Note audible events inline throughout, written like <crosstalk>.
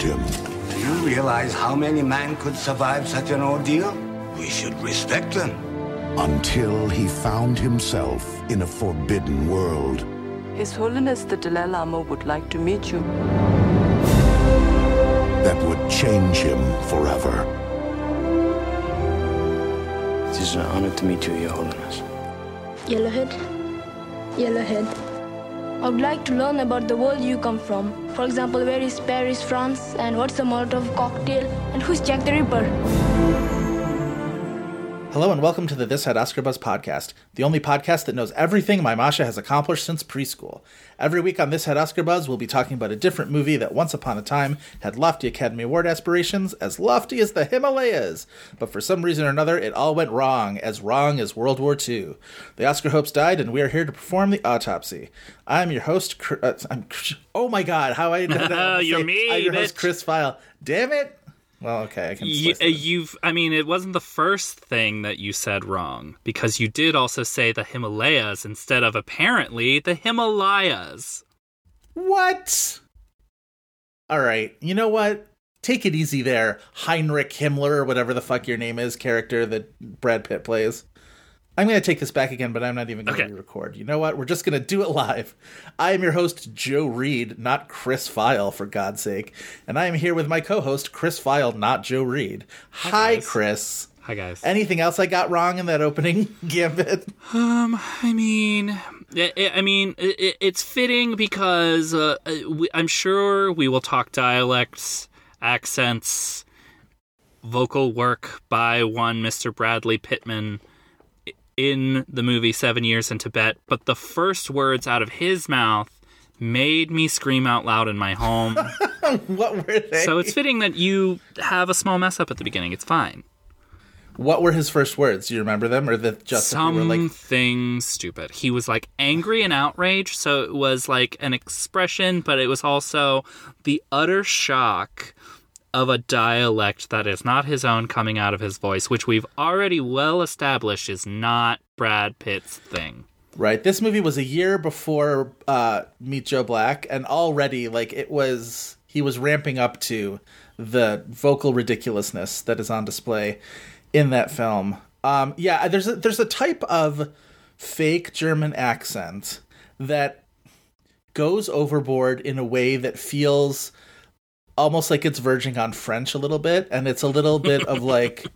Challenged him. Do you realize how many men could survive such an ordeal? We should respect them. Until he found himself in a forbidden world. His Holiness the Dalai Lama would like to meet you. that would change him forever. It is an honor to meet you, Your Holiness. Yellowhead. Yellowhead. I would like to learn about the world you come from. For example, where is Paris, France, and what's the Molotov cocktail, and who's Jack the Ripper? Hello and welcome to the This Had Oscar Buzz podcast, the only podcast that knows everything my Masha has accomplished since preschool. Every week on This Had Oscar Buzz, we'll be talking about a different movie that once upon a time had lofty Academy Award aspirations, as lofty as the Himalayas. But for some reason or another, it all went wrong, as wrong as World War II. The Oscar hopes died, and we are here to perform the autopsy. I'm your host. Cr- Uh, I'm, oh my God! How I <laughs> You're me, I'm your host. Chris Feil. Damn it! Well, okay, I can. You, uh, you've, I mean, it wasn't the first thing that you said wrong because you did also say the Himalayas instead of apparently the Himalayas. What? All right. You know what? Take it easy there, Heinrich Himmler, or whatever the fuck your name is, character that Brad Pitt plays. I'm going to take this back again, but I'm not even going to Okay. re-record. You know what? We're just going to do it live. I am your host, Joe Reed, not Chris Feil, for God's sake. And I am here with my co-host, Chris Feil, not Joe Reed. Hi, guys. Chris. Hi guys. Anything else I got wrong in that opening <laughs> gambit? Um, I mean, I, mean, it's fitting because uh, uh, I'm sure we will talk dialects, accents, vocal work by one Mr. Bradley Pittman in the movie Seven Years in Tibet. But the first words out of his mouth made me scream out loud in my home. <laughs> what were they? so it's fitting that you have a small mess up at the beginning. It's fine. what were his first words? Do you remember them, or that just were like Something stupid. He was like angry and outraged, so it was like an expression, but it was also the utter shock of a dialect that is not his own coming out of his voice, which we've already well established is not Brad Pitt's thing. Right. This movie was a year before uh, Meet Joe Black, and already, like, it was, he was ramping up to the vocal ridiculousness that is on display in that film. Um, yeah, there's a, there's a type of fake German accent that goes overboard in a way that feels almost like it's verging on French a little bit, and it's a little bit of like.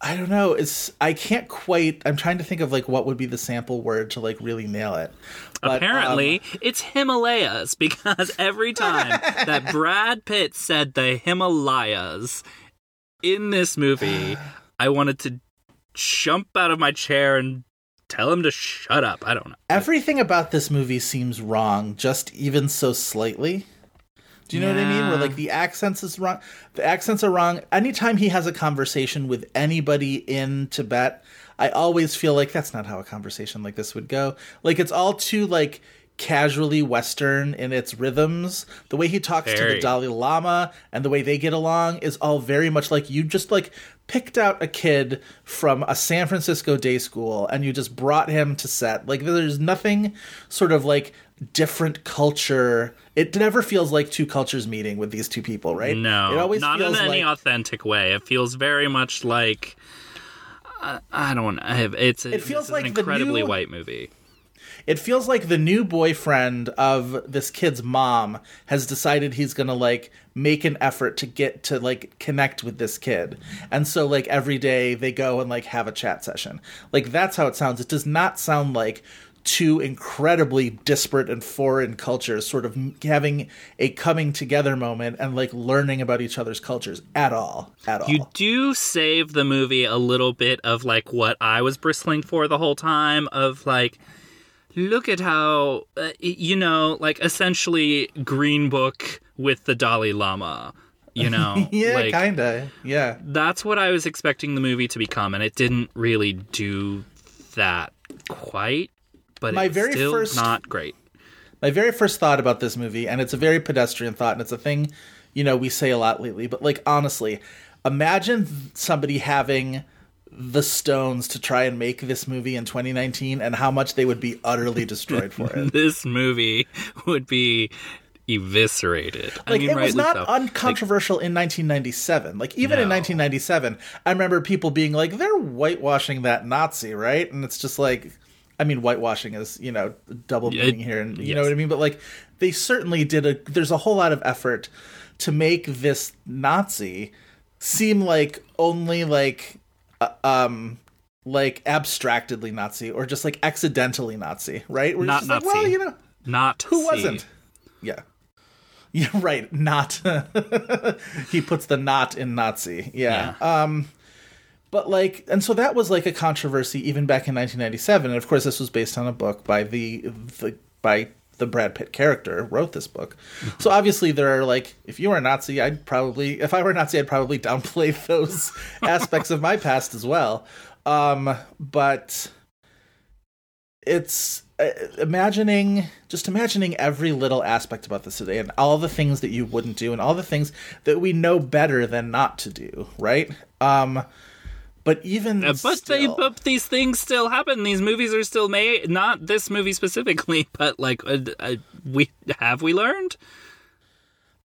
I don't know. It's I can't quite. I'm trying to think of like what would be the sample word to like really nail it. But, Apparently, um, it's Himalayas because every time that <laughs> Brad Pitt said the Himalayas in this movie, I wanted to jump out of my chair and tell him to shut up. I don't know. everything about this movie seems wrong, just even so slightly. Do you know what I mean? Where like the accents is wrong. The accents are wrong. Anytime he has a conversation with anybody in Tibet, I always feel like that's not how a conversation like this would go. Like it's all too like casually western in its rhythms. The way he talks to the Dalai Lama and the way they get along is all very much like you just like picked out a kid from a San Francisco day school and you just brought him to set. Like there's nothing sort of like different culture. It never feels like two cultures meeting with these two people, right? No, it always not in any like authentic way. It feels very much like I, I don't. I have, it's It feels like an incredibly new- white movie. it feels like the new boyfriend of this kid's mom has decided he's gonna like make an effort to get to like connect with this kid and so like every day they go and like have a chat session like that's how it sounds it does not sound like two incredibly disparate and foreign cultures sort of having a coming together moment and like learning about each other's cultures at all at all You do save the movie a little bit of like what I was bristling for the whole time of like look at how uh, you know, like essentially Green Book with the Dalai Lama. You know, <laughs> yeah, like, kinda. Yeah. that's what I was expecting the movie to become, and it didn't really do that quite. But My it's very still first- not great. my very first thought about this movie, and it's a very pedestrian thought, and it's a thing, you know, we say a lot lately, but like honestly, imagine somebody having the stones to try and make this movie in 2019 and how much they would be utterly destroyed for it. <laughs> This movie would be eviscerated. I Like mean, it was not so. uncontroversial in 1997. Like even in 1997, I remember people being like, "They're whitewashing that Nazi, right?" And it's just like, I mean, whitewashing is you know double meaning here, and you yes. know what I mean. But like, they certainly did a. There's a whole lot of effort to make this Nazi seem like only like, uh, um, like abstractly Nazi or just like accidentally Nazi, right? Where it's Not just like, Nazi. well, you know, not who wasn't? Yeah. <laughs> Yeah, right. Not. <laughs> he puts the not in Nazi. Yeah. Um, but like, and so that was like a controversy even back in 1997. And of course, this was based on a book by the, the by the Brad Pitt character wrote this book. <laughs> So obviously, there are like, if you were a Nazi, I'd probably, if I were a Nazi, I'd probably <laughs> downplay those <laughs> aspects of my past as well. Um, but it's uh, imagining just imagining every little aspect about this today and all the things that you wouldn't do and all the things that we know better than not to do right um but even Uh, but they, but these things still happen. These movies are still made. Not this movie specifically, <laughs> but like, uh, uh, we have we learned.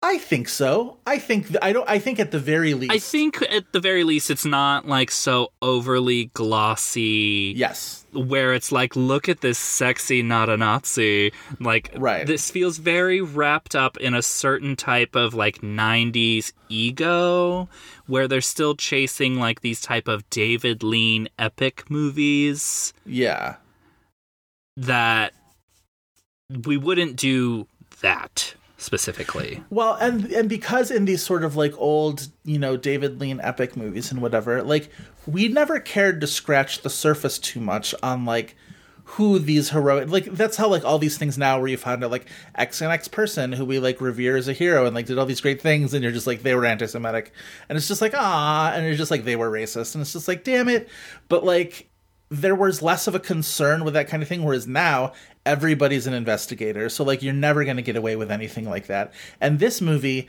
i think so i think th- i don't i think at the very least I think at the very least, it's not like so overly glossy. yes where it's like, look at this sexy not a Nazi. Like, Right. this feels very wrapped up in a certain type of like 90s ego where they're still chasing like these type of David Lean epic movies yeah that we wouldn't do that specifically. Well, and and because in these sort of like old, you know, David Lean epic movies and whatever, like we never cared to scratch the surface too much on like who these heroic like that's how like all these things now where you find out like X and X person who we like revere as a hero and like did all these great things and you're just like they were anti-Semitic. And it's just like ah and you're just like they were racist. And it's just like damn it. But like there was less of a concern with that kind of thing whereas now everybody's an investigator so like you're never going to get away with anything like that. And this movie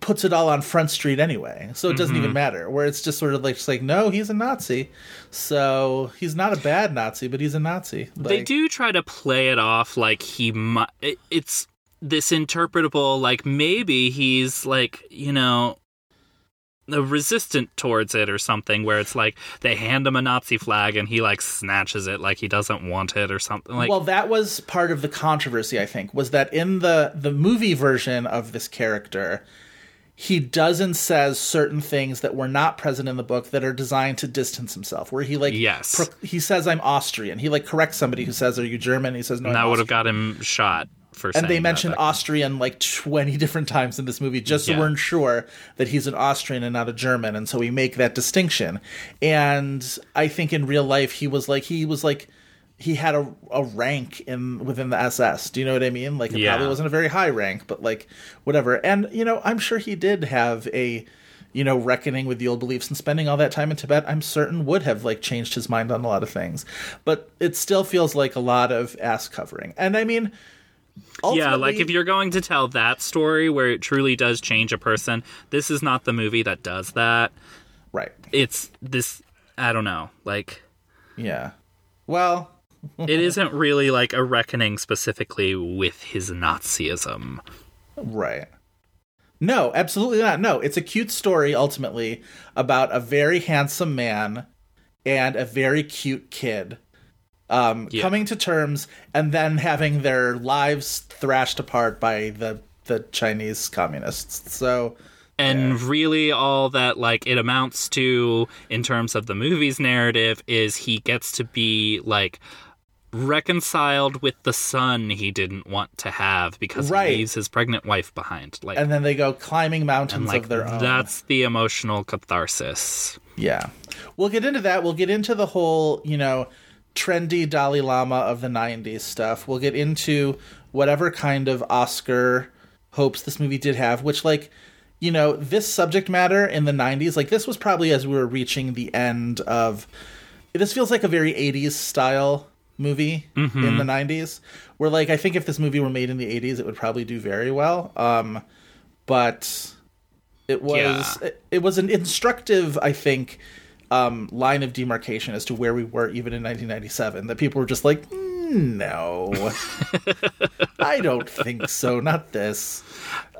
puts it all on front street anyway so it doesn't even mm-hmm. matter where it's just sort of like just like no he's a nazi. So he's not a bad nazi but he's a nazi. They do try to play it off like he mu- it's this interpretable like maybe he's like you know resistant towards it or something where it's like they hand him a nazi flag and he like snatches it like he doesn't want it or something like well that was part of the controversy i think was that in the the movie version of this character he does and says certain things that were not present in the book that are designed to distance himself where he like Yes. pro- he says i'm austrian he like corrects somebody who says are you german he says no and that would have Austrian." got him shot for and they mentioned Austrian like 20 different times in this movie just so Yeah. we're sure that he's an Austrian and not a German and so we make that distinction. And I think in real life he was like he was like he had a, a rank in within the SS do you know what I mean? Like it Yeah. probably wasn't a very high rank but like whatever. And you know I'm sure he did have a you know reckoning with the old beliefs and spending all that time in Tibet. I'm certain would have like changed his mind on a lot of things. But it still feels like a lot of ass covering. And I mean yeah like if you're going to tell that story where it truly does change a person this is not the movie that does that right it's this i don't know like Yeah. Well, <laughs> it isn't really like a reckoning specifically with his nazism right. No, absolutely not. No, it's a cute story ultimately about a very handsome man and a very cute kid um, Yeah. coming to terms and then having their lives thrashed apart by the the Chinese communists. So and really all that like it amounts to in terms of the movie's narrative is he gets to be like reconciled with the son he didn't want to have because Right. he leaves his pregnant wife behind like and then they go climbing mountains and, like of their own. that's the emotional catharsis Yeah. We'll get into that. We'll get into the whole, you know, trendy Dalai Lama of the 90s stuff. We'll get into whatever kind of Oscar hopes this movie did have, which, like, you know, this subject matter in the 90s, like, this was probably as we were reaching the end of. This feels like a very 80s style movie in the 90s, where, like, I think if this movie were made in the 80s, it would probably do very well. Um, but it was Yeah. it, it was an instructive i think um, line of demarcation as to where we were even in 1997 that people were just like "Mm, no <laughs> i don't think so not this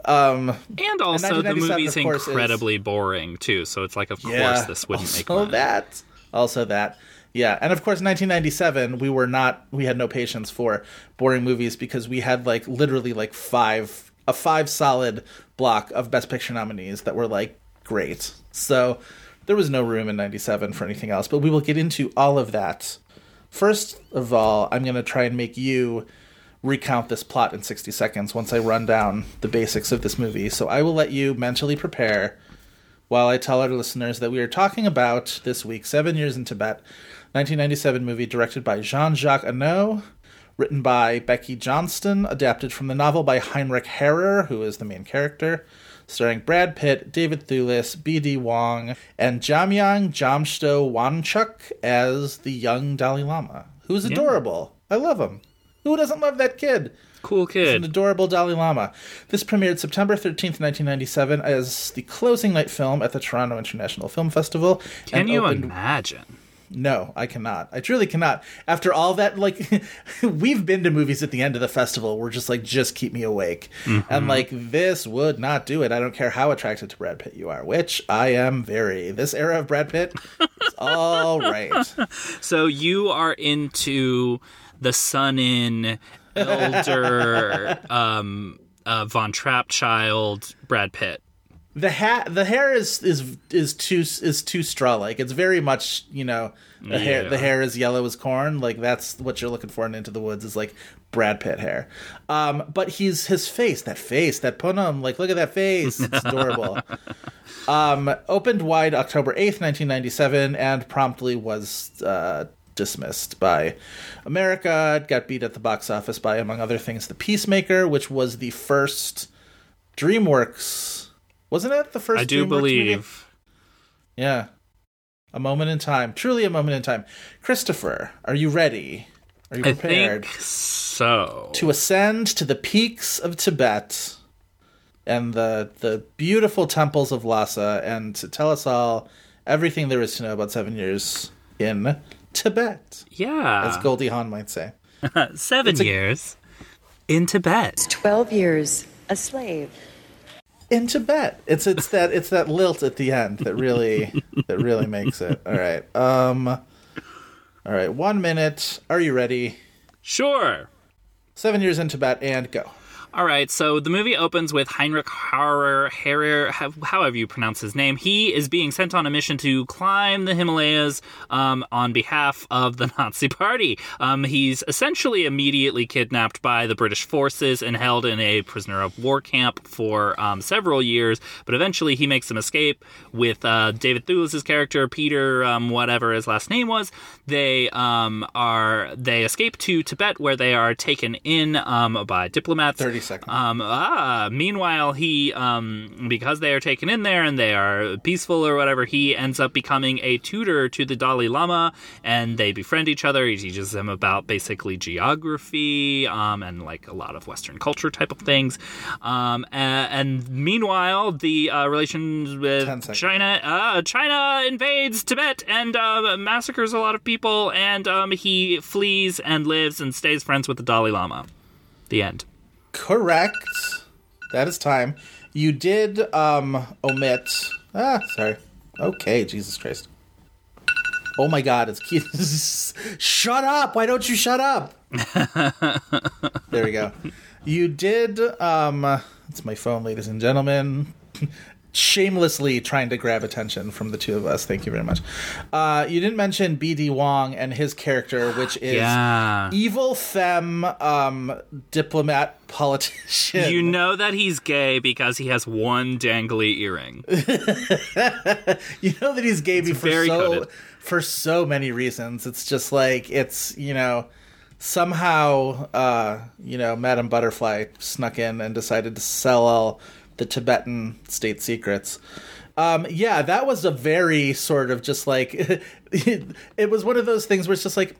um And also, the 1997, movie's of course, is- incredibly boring too. So it's like, of yeah course, this wouldn't make also money. that also that yeah and of course 1997 we were not we had no patience for boring movies because we had like literally like five a five solid block of best picture nominees that were like great so there was no room in 97 for anything else but we will get into all of that. First of all i'm going to try and make you recount this plot in 60 seconds once i run down the basics of this movie. So i will let you mentally prepare while I tell our listeners that we are talking about this week Seven Years in Tibet, 1997 movie directed by Jean Jacques Annaud, written by Becky Johnston, adapted from the novel by Heinrich Harrer, who is the main character, starring Brad Pitt, David Thewlis, B.D. Wong, and Jamyang Jamtsho Wangchuk as the young Dalai Lama, who's adorable. I love him. Who doesn't love that kid? Cool kid. an adorable Dalai Lama. This premiered September 13th, 1997, as the closing night film at the Toronto International Film Festival. Can and you opened- imagine? No, I cannot. I truly cannot. After all that, like, <laughs> we've been to movies at the end of the festival. We're just like, just keep me awake. And like, this would not do it. I don't care how attracted to Brad Pitt you are, which I am very. This era of Brad Pitt is all right. <laughs> So you are into the Sun in elder <laughs> um, uh, Von Trapp child Brad Pitt. The hat the hair is is is too is too straw like it's very much you know the hair the hair is yellow as corn. Like that's what you're looking for in into the woods is like brad pitt hair. Um but he's his face that face that punum like look at that face. It's <laughs> adorable. Um opened wide october 8th 1997 and promptly was uh dismissed by america. It got beat at the box office by among other things the peacemaker which was the first dreamworks wasn't it the first I do DreamWorks movie? believe. Yeah. A moment in time. Truly a moment in time. Christopher, are you ready? Are you I prepared think so. to ascend to the peaks of Tibet and the the beautiful temples of Lhasa and to tell us all everything there is to know about seven years in Tibet, Yeah. as Goldie Hawn might say. <laughs> Seven years in Tibet. 12 years a slave. In Tibet. It's it's that it's that lilt at the end that really that really makes it. All right. Um all right, one minute. Are you ready? Sure. Seven years in Tibet and go. All right, so the movie opens with Heinrich Harrer, Harrer, how- however you pronounce his name. He is being sent on a mission to climb the Himalayas um, on behalf of the <laughs> Nazi Party. Um, he's essentially immediately kidnapped by the British forces and held in a prisoner of war camp for um, several years, but eventually he makes some escape with uh, David Thewlis' character, Peter, um, whatever his last name was. They um, are they escape to Tibet, where they are taken in um, by diplomats. 30 seconds. Um, ah, meanwhile, he, um, because they are taken in there and they are peaceful or whatever, he ends up becoming a tutor to the Dalai Lama and they befriend each other. He teaches them about basically geography, um, and like a lot of Western culture type of things. Um, a- and, meanwhile, the, uh, relations with. China, uh, China invades Tibet and, uh, massacres a lot of people and, um, he flees and lives and stays friends with the Dalai Lama. The end. Correct. That is time. You did um omit Ah, sorry. Okay, Jesus Christ. Oh my god, it's <laughs> shut up. Why don't you shut up? <laughs> there we go. You did um it's my phone, ladies and gentlemen. Shamelessly trying to grab attention from the two of us. Thank you very much. Uh, you didn't mention BD Wong and his character, <gasps> which is Yeah. evil femme um, diplomat politician. You know that he's gay because he has one dangly earring. <laughs> You know that he's gay for very so coded. for so many reasons. It's just like it's you know somehow uh, you know Madame Butterfly snuck in and decided to sell all the Tibetan state secrets. Um, yeah, that was a very sort of just like <laughs> it, was one of those things where it's just like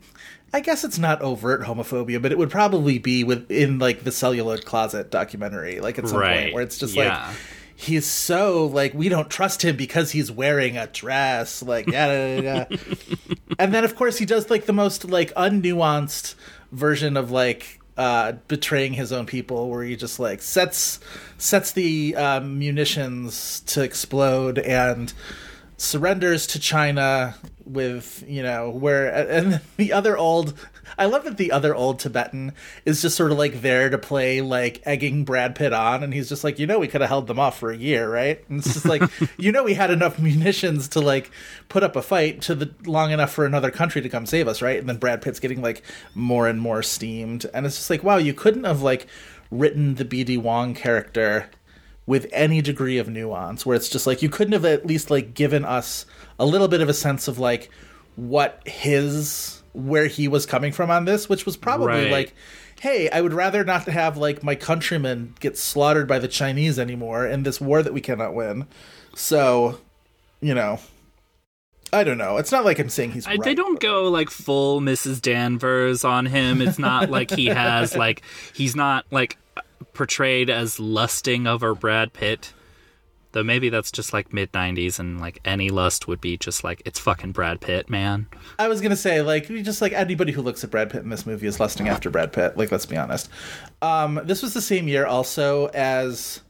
I guess it's not overt homophobia, but it would probably be within like the celluloid closet documentary, like at some Right. point where it's just Yeah. like he's so like we don't trust him because he's wearing a dress, like yeah, <laughs> and then of course he does like the most like unnuanced version of like uh betraying his own people where he just like sets sets the uh, munitions to explode and surrenders to China with you know where and the other old I love that the other old Tibetan is just sort of like there to play like egging Brad Pitt on and he's just like you know we could have held them off for a year right? And it's just like <laughs> you know we had enough munitions to like put up a fight to the long enough for another country to come save us right? And then Brad Pitt's getting like more and more steamed and it's just like wow you couldn't have like written the BD Wong character with any degree of nuance where it's just like you couldn't have at least like given us a little bit of a sense of like what his where he was coming from on this which was probably Right. like hey i would rather not have like my countrymen get slaughtered by the chinese anymore in this war that we cannot win so you know i don't know it's not like i'm saying he's I, right. they don't go like full Mrs. Danvers on him. It's not <laughs> like he has like he's not like portrayed as lusting over Brad Pitt. Though maybe that's just like mid '90s, and like any lust would be just like it's fucking Brad Pitt, man. I was gonna say, like, just like anybody who looks at Brad Pitt in this movie is lusting after Brad Pitt. Like, let's be honest. Um, this was the same year also as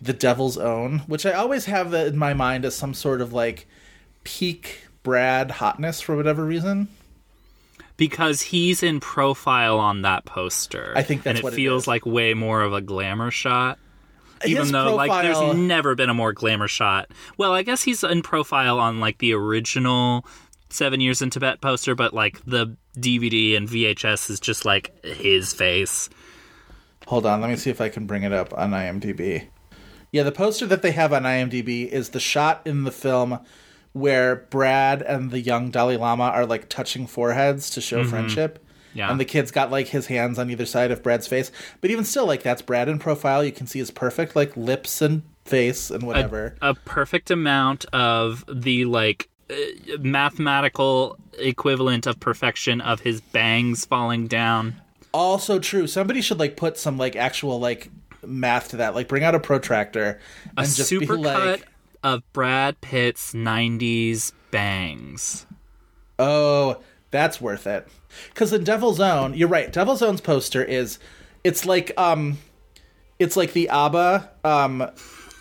The Devil's Own, which I always have in my mind as some sort of like peak Brad hotness for whatever reason. because he's in profile on that poster. I think that's and it what feels like way more of a glamour shot. Even though like there's never been a more glamour shot. Well, I guess he's in profile on like the original Seven Years in Tibet poster, but like the DVD and VHS is just like his face. Hold on, let me see if I can bring it up on IMDb. Yeah, the poster that they have on IMDb is the shot in the film where Brad and the young Dalai Lama are like touching foreheads to show mm-hmm. friendship. Yeah. And the kid's got like his hands on either side of Brad's face. But even still, like that's Brad in profile. You can see his perfect like lips and face and whatever. A perfect amount of the like uh, mathematical equivalent of perfection of his bangs falling down. also true. Somebody should like put some like actual like math to that. Like bring out a protractor A and just be like of Brad Pitt's 90s bangs. Oh, that's worth it. Because in Devil's Own, you're right. Devil's Own's poster is, it's like um, it's like the ABBA um,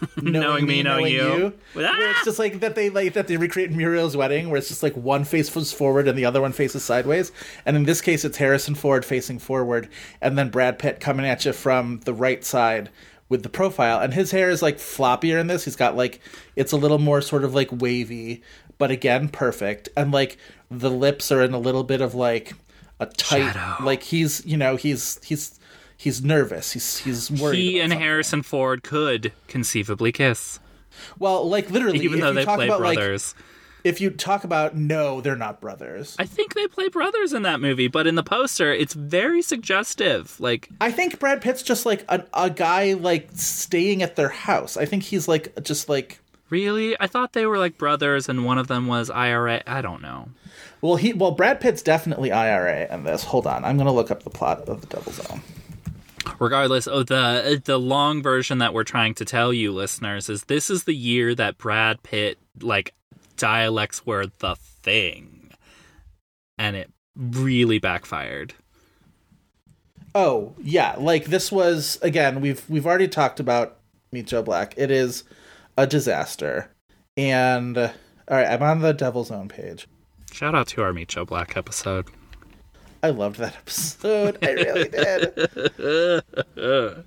<laughs> Knowing me, knowing you. Where it's just like that they like that they recreate Muriel's wedding, where it's just like one face faces forward and the other one faces sideways. And in this case, it's Harrison Ford facing forward, and then Brad Pitt coming at you from the right side with the profile. And his hair is like floppier in this. He's got like it's a little more sort of like wavy, but again perfect. And like the lips are in a little bit of like a tight, Shadow. like he's you know he's he's he's nervous. He's he's worried. He and something. Harrison Ford could conceivably kiss, Well, like literally, even if though you they talk play about like brothers. if you talk about no, they're not brothers. I think they play brothers in that movie, but in the poster, it's very suggestive. Like, I think Brad Pitt's just like a, a guy like staying at their house. I think he's like just like really? I thought they were like brothers, and one of them was IRA. I don't know. well he well Brad Pitt's definitely IRA in this. Hold on, I'm gonna look up the plot of the Devil's Own. regardless of the the long version that we're trying to tell you listeners is this is the year that Brad Pitt like dialects were the thing and it really backfired Oh yeah, like this was again. We've we've already talked about Meet Joe Black. It is a disaster. And all right, I'm on the Devil's Own page. shout out to our Meet Joe Black episode I loved that episode. I really did. <laughs>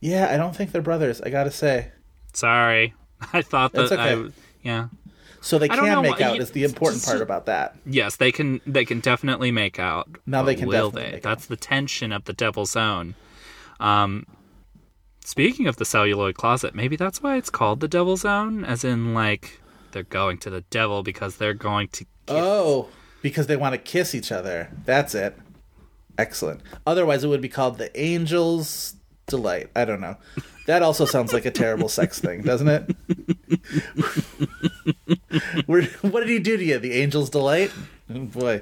yeah, I don't think they're brothers. I gotta say. sorry <laughs> I thought that It's okay. I yeah So they can make out you- is the important part about that. yes they can they can definitely make out Now they can will definitely they that's the tension of the Devil's Own um speaking of the celluloid closet maybe that's why it's called the Devil's Own as in like they're going to the devil because they're going to Oh, because they want to kiss each other. That's it. Excellent. Otherwise, it would be called the Angel's Delight. I don't know. That also sounds like a terrible sex thing, doesn't it? <laughs> What did he do to you? The Angel's Delight? Oh boy.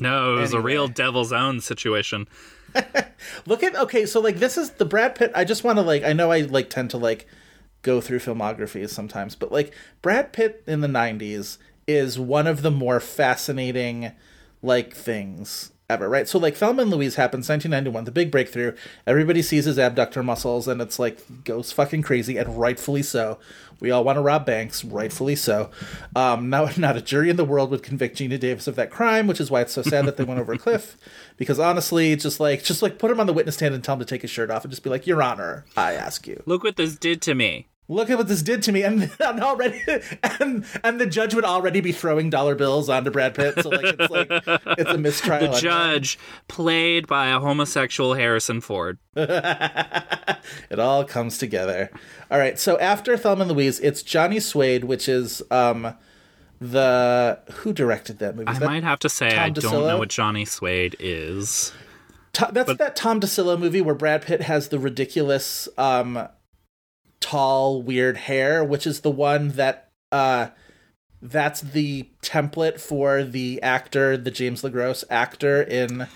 No, it was a real devil's own situation. <laughs> Look at okay, so like this is the Brad Pitt. I just want to like I know I like tend to like go through filmographies sometimes, but like Brad Pitt in the '90s is one of the more fascinating like things ever, right? So like Thelma and Louise happens 1991, the big breakthrough. Everybody sees his abductor muscles, and it's like goes fucking crazy, and rightfully so. We all want to rob banks, rightfully so. Um, now, <laughs> not a jury in the world would convict Geena Davis of that crime, which is why it's so sad that they went over a cliff. <laughs> Because honestly, just like just like put him on the witness stand and tell him to take his shirt off, and just be like, "Your Honor, I ask you." Look what this did to me. Look at what this did to me, and, <laughs> and already, and and the judge would already be throwing dollar bills onto Brad Pitt. So like, it's like it's a mistrial. The judge, played by a homosexual Harrison Ford. <laughs> It all comes together. All right. So after Thelma and Louise, it's Johnny Suede, which is um the who directed that movie? I that might have to say Tom I don't know what Johnny Suede is. To- that's that Tom DiCillo movie where Brad Pitt has the ridiculous, um, tall, weird hair, which is the one that, uh, that's the template for the actor, the James LeGros actor in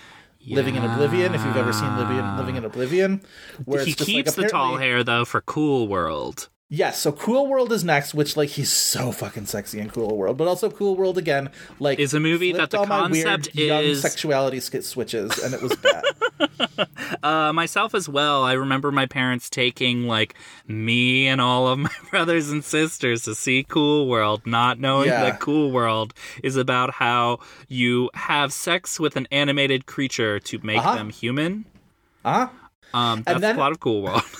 Living in Oblivion. If you've ever seen Living, Living in Oblivion, where He it's just keeps like, the tall hair though for Cool World. Yes, so Cool World is next, which like he's so fucking sexy in Cool World, but also Cool World again, like Is a movie that the all my weird concept young is- sexuality switches, and it was bad. <laughs> Uh, myself as well. I remember my parents taking like me and all of my <laughs> brothers and sisters to see Cool World, not knowing Yeah. that Cool World is about how you have sex with an animated creature to make Uh-huh. them human. Uh-huh. Um, that's then- a lot of Cool. <laughs>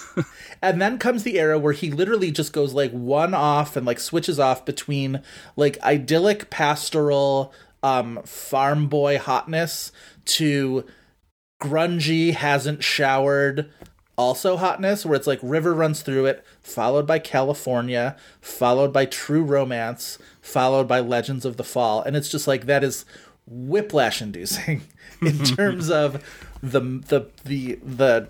And then comes the era where he literally just goes like one off and like switches off between like idyllic pastoral um farm boy hotness to grungy hasn't showered also hotness where it's like river runs through it followed by california followed by true romance followed by legends of the fall and it's just like that is whiplash inducing <laughs> in <laughs> terms of the the the the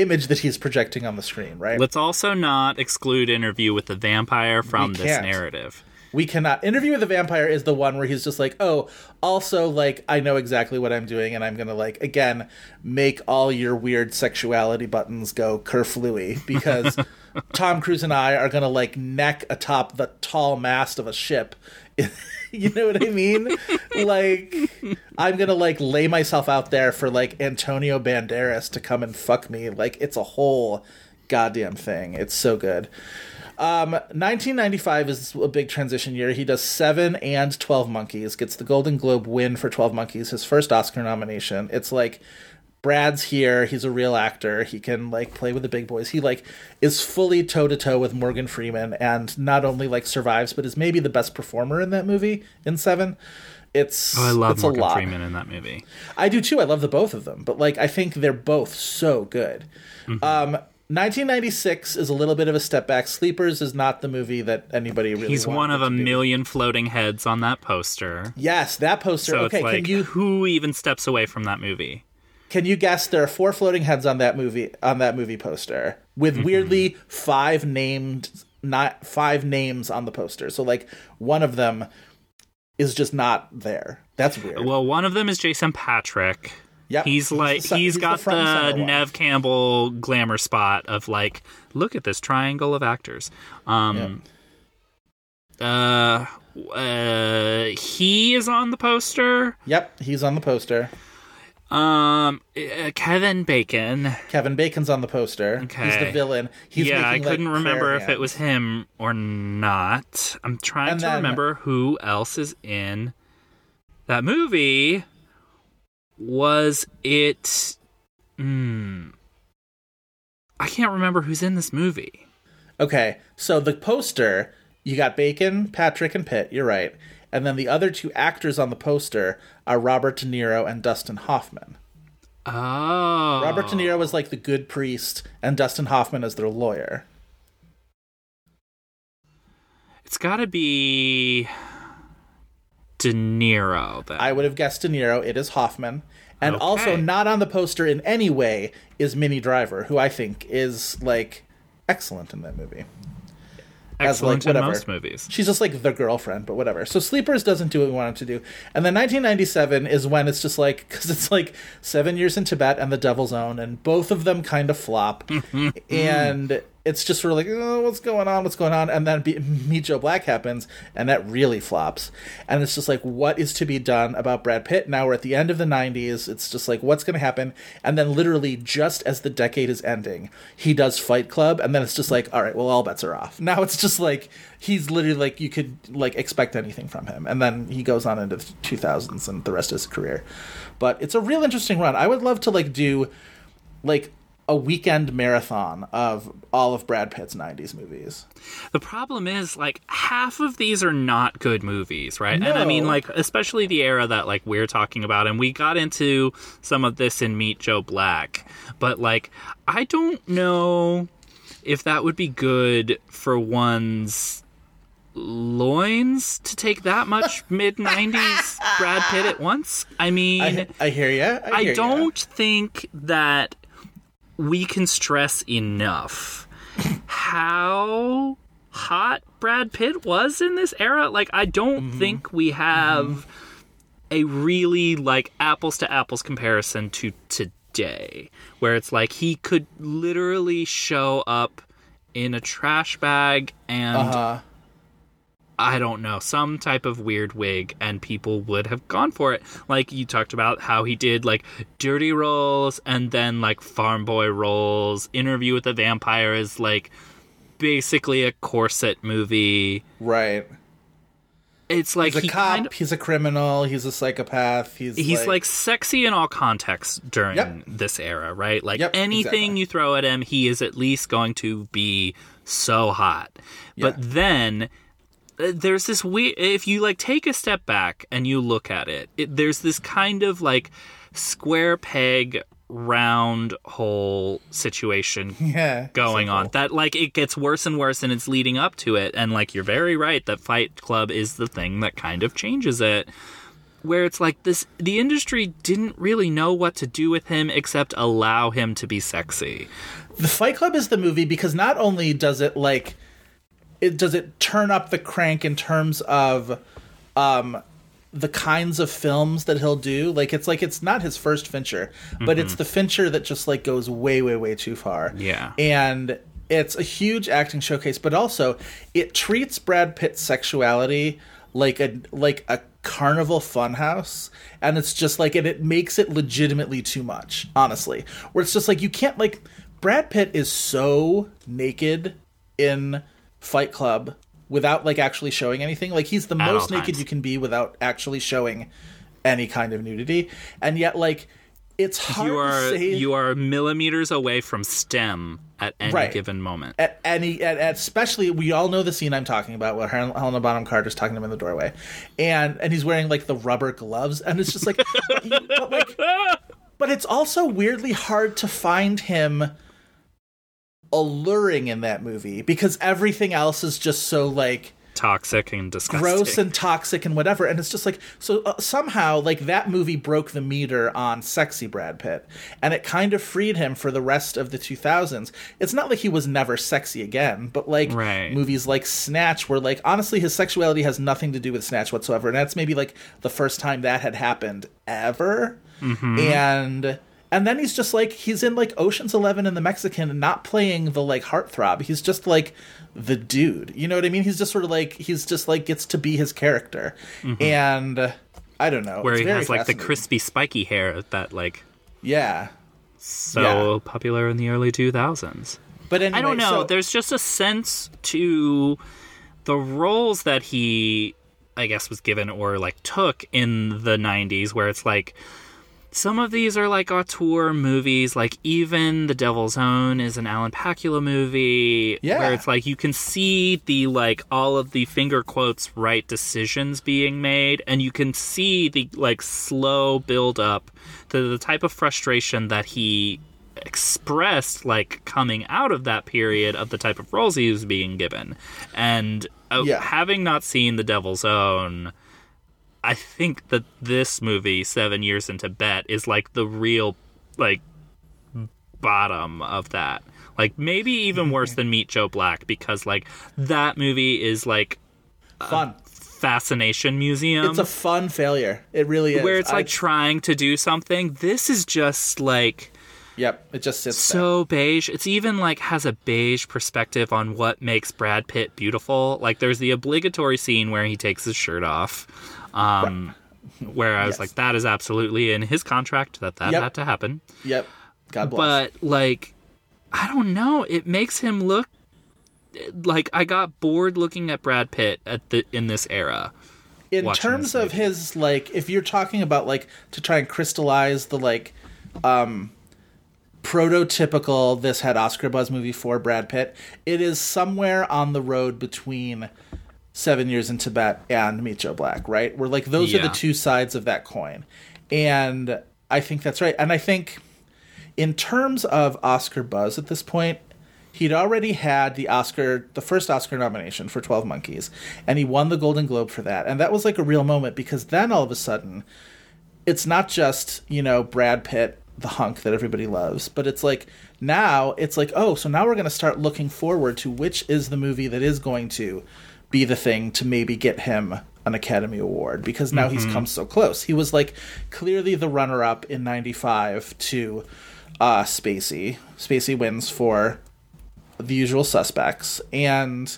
image that he's projecting on the screen right Let's also not exclude Interview with the Vampire from We this can't. narrative. we cannot interview with the vampire is the one where he's just like oh also like i know exactly what i'm doing and i'm gonna like again make all your weird sexuality buttons go kerflooey because <laughs> tom cruise and i are gonna like neck atop the tall mast of a ship <laughs> you know what i mean? Like i'm gonna like lay myself out there for like antonio banderas to come and fuck me. Like it's a whole goddamn thing. It's so good. Um, 1995 is a big transition year. He does Seven and Twelve Monkeys, gets the Golden Globe win for Twelve Monkeys, his first Oscar nomination. It's like Brad's here. He's a real actor. He can like play with the big boys. He like is fully toe to toe with Morgan Freeman, and not only like survives, but is maybe the best performer in that movie in Seven. It's Oh, I love it's Morgan a lot. Freeman in that movie. I do too. I love the both of them, but like I think they're both so good. Mm-hmm. Um, 1996 is a little bit of a step back. Sleepers is not the movie that anybody really. He's one of a million floating heads on that poster. Yes, that poster. So okay, like, can you who even steps away from that movie? Can you guess? There are four floating heads on that movie on that movie poster with Mm-hmm. weirdly five named not five names on the poster. So like one of them is just not there. That's weird. Well, one of them is Jason Patric. Yep. He's like the, he's the got front and the center. Neve Campbell glamour spot of like, look at this triangle of actors. Um, uh, uh, he is on the poster. Yep, he's on the poster. Um, uh, Kevin Bacon. Kevin Bacon's on the poster. Okay. He's the villain. He's yeah, I making, like, couldn't remember prayer if it was him or not. I'm trying And to then- remember who else is in that movie. Was it? Hmm. I can't remember who's in this movie. Okay, so the poster, you got Bacon, Patric, and Pitt. You're right. And then the other two actors on the poster are Robert De Niro and Dustin Hoffman. Oh, Robert De Niro was like the good priest, and Dustin Hoffman is their lawyer. It's got to be De Niro. Then I would have guessed De Niro. It is Hoffman. And Okay. also, not on the poster in any way is Minnie Driver, who I think is like excellent in that movie. As, like, excellent in whatever. most movies. She's just like the girlfriend, but whatever. So Sleepers doesn't do what we want it to do. And then 1997 is when it's just like, <laughs> because it's like Seven Years in Tibet and The Devil's Own, and both of them kind of flop. <laughs> and it's just sort of like, oh, what's going on? What's going on? And then Be- Meet Joe Black happens, and that really flops. And it's just like, what is to be done about Brad Pitt? Now we're at the end of the 90s. It's just like, what's going to happen? And then literally, just as the decade is ending, he does Fight Club, and then it's just like, all right, well, all bets are off. Now it's just like, he's literally like, you could like expect anything from him. And then he goes on into the 2000s and the rest of his career. But it's a real interesting run. I would love to like do like a weekend marathon of all of Brad Pitt's 90s movies. The problem is, like, half of these are not good movies, right? And I mean, like, especially the era that, like, we're talking about, and we got into some of this in Meet Joe Black, but, like, I don't know if that would be good for one's loins to take that much <laughs> mid 90s Brad Pitt at once. I mean, I, I hear you. I, I don't think that we can stress enough how hot Brad Pitt was in this era. Like, I don't Mm-hmm. think we have a really like apples to apples comparison to today, where it's like he could literally show up in a trash bag and Uh-huh. I don't know, some type of weird wig, and people would have gone for it. Like you talked about how he did like dirty roles and then like farm boy roles. Interview with the Vampire is like basically a corset movie. Right. It's like He's a he cop. kind of- he's a criminal. He's a psychopath. He's he's like, sexy in all contexts during Yep. this era, right? Like Yep, anything exactly. you throw at him, he is at least going to be so hot. But then Uh, there's this weird. If you like take a step back and you look at it, it there's this kind of like square peg round hole situation <laughs> yeah going on that like it gets worse and worse and it's leading up to it and like you're very right that fight club is the thing that kind of changes it where it's like this the industry didn't really know what to do with him except allow him to be sexy The Fight Club is the movie because not only does it like it does it turn up the crank in terms of um the kinds of films that he'll do? Like it's like it's not his first Fincher but it's the Fincher that just like goes way way way too far. Yeah. and it's a huge acting showcase but also it treats Brad Pitt's sexuality like a like a carnival funhouse and it's just like and it makes it legitimately too much honestly. Where it's just like you can't like Brad Pitt is so naked in Fight Club without like actually showing anything. Like he's the At most naked times. you can be without actually showing any kind of nudity. And yet like it's hard you to are say you are millimeters away from stem at any Right. given moment. At any at, at especially we all know the scene I'm talking about where Hel- Helena Bonham Carter's talking to him in the doorway, and and he's wearing like the rubber gloves, and it's just like, <laughs> but, like, but it's also weirdly hard to find him alluring in that movie because everything else is just so like toxic and disgusting. gross and toxic and whatever. And it's just like so uh, somehow like that movie broke the meter on sexy brad pitt. And it kind of freed him for the rest of the 2000s it's not like he was never sexy again but like Right. movies like snatch where like honestly his sexuality has nothing to do with snatch whatsoever. And that's maybe like the first time that had happened ever. And and then he's just like he's in like Ocean's Eleven and the Mexican, and not playing the like heartthrob. He's just like the dude. You know what I mean? He's just sort of like he's just like gets to be his character, and uh, I don't know where he has like the crispy spiky hair that like Yeah, so Yeah. popular in the early 2000s but anyway, I don't know. so- There's just a sense to the roles that he, I guess, was given or like took in the 90s, where it's like some of these are like auteur movies. Like even The Devil's Own is an Alan Pakula movie, Yeah. where it's like you can see the like all of the finger quotes right decisions being made, and you can see the like slow build up to the type of frustration that he expressed like coming out of that period of the type of roles he was being given and uh, Yeah. having not seen the devil's own I think that this movie, Seven Years in Tibet, is like the real like bottom of that. Like maybe even worse than Meet Joe Black because like that movie is like Fun. fascination museum it's a fun failure. It really is. where it's I- like trying to do something. This is just like yep, it just sits there. so beige. It's even like has a beige perspective on what makes Brad Pitt beautiful. Like there's the obligatory scene where he takes his shirt off. Um where I was Yes. like that is absolutely in his contract that that Yep. had to happen. Yep. God bless. But like I don't know, it makes him look like I got bored looking at Brad Pitt at the in this era. in terms of his like if you're talking about like to try and crystallize the like um prototypical this had oscar buzz movie for brad pitt it is somewhere on the road between seven years in tibet and meet joe black right? Where like those are the two sides of that coin. And i think that's right. And i think in terms of oscar buzz at this point he'd already had the Oscar, the first Oscar nomination for 12 Monkeys, and he won the Golden Globe for that. And that was like a real moment because then all of a sudden, it's not just, you know, Brad Pitt, the hunk that everybody loves, but it's like now it's like, oh, so now we're going to start looking forward to which is the movie that is going to be the thing to maybe get him an Academy Award because now he's come so close. He was like clearly the runner up in 95 to uh, Spacey. Spacey wins for the usual suspects and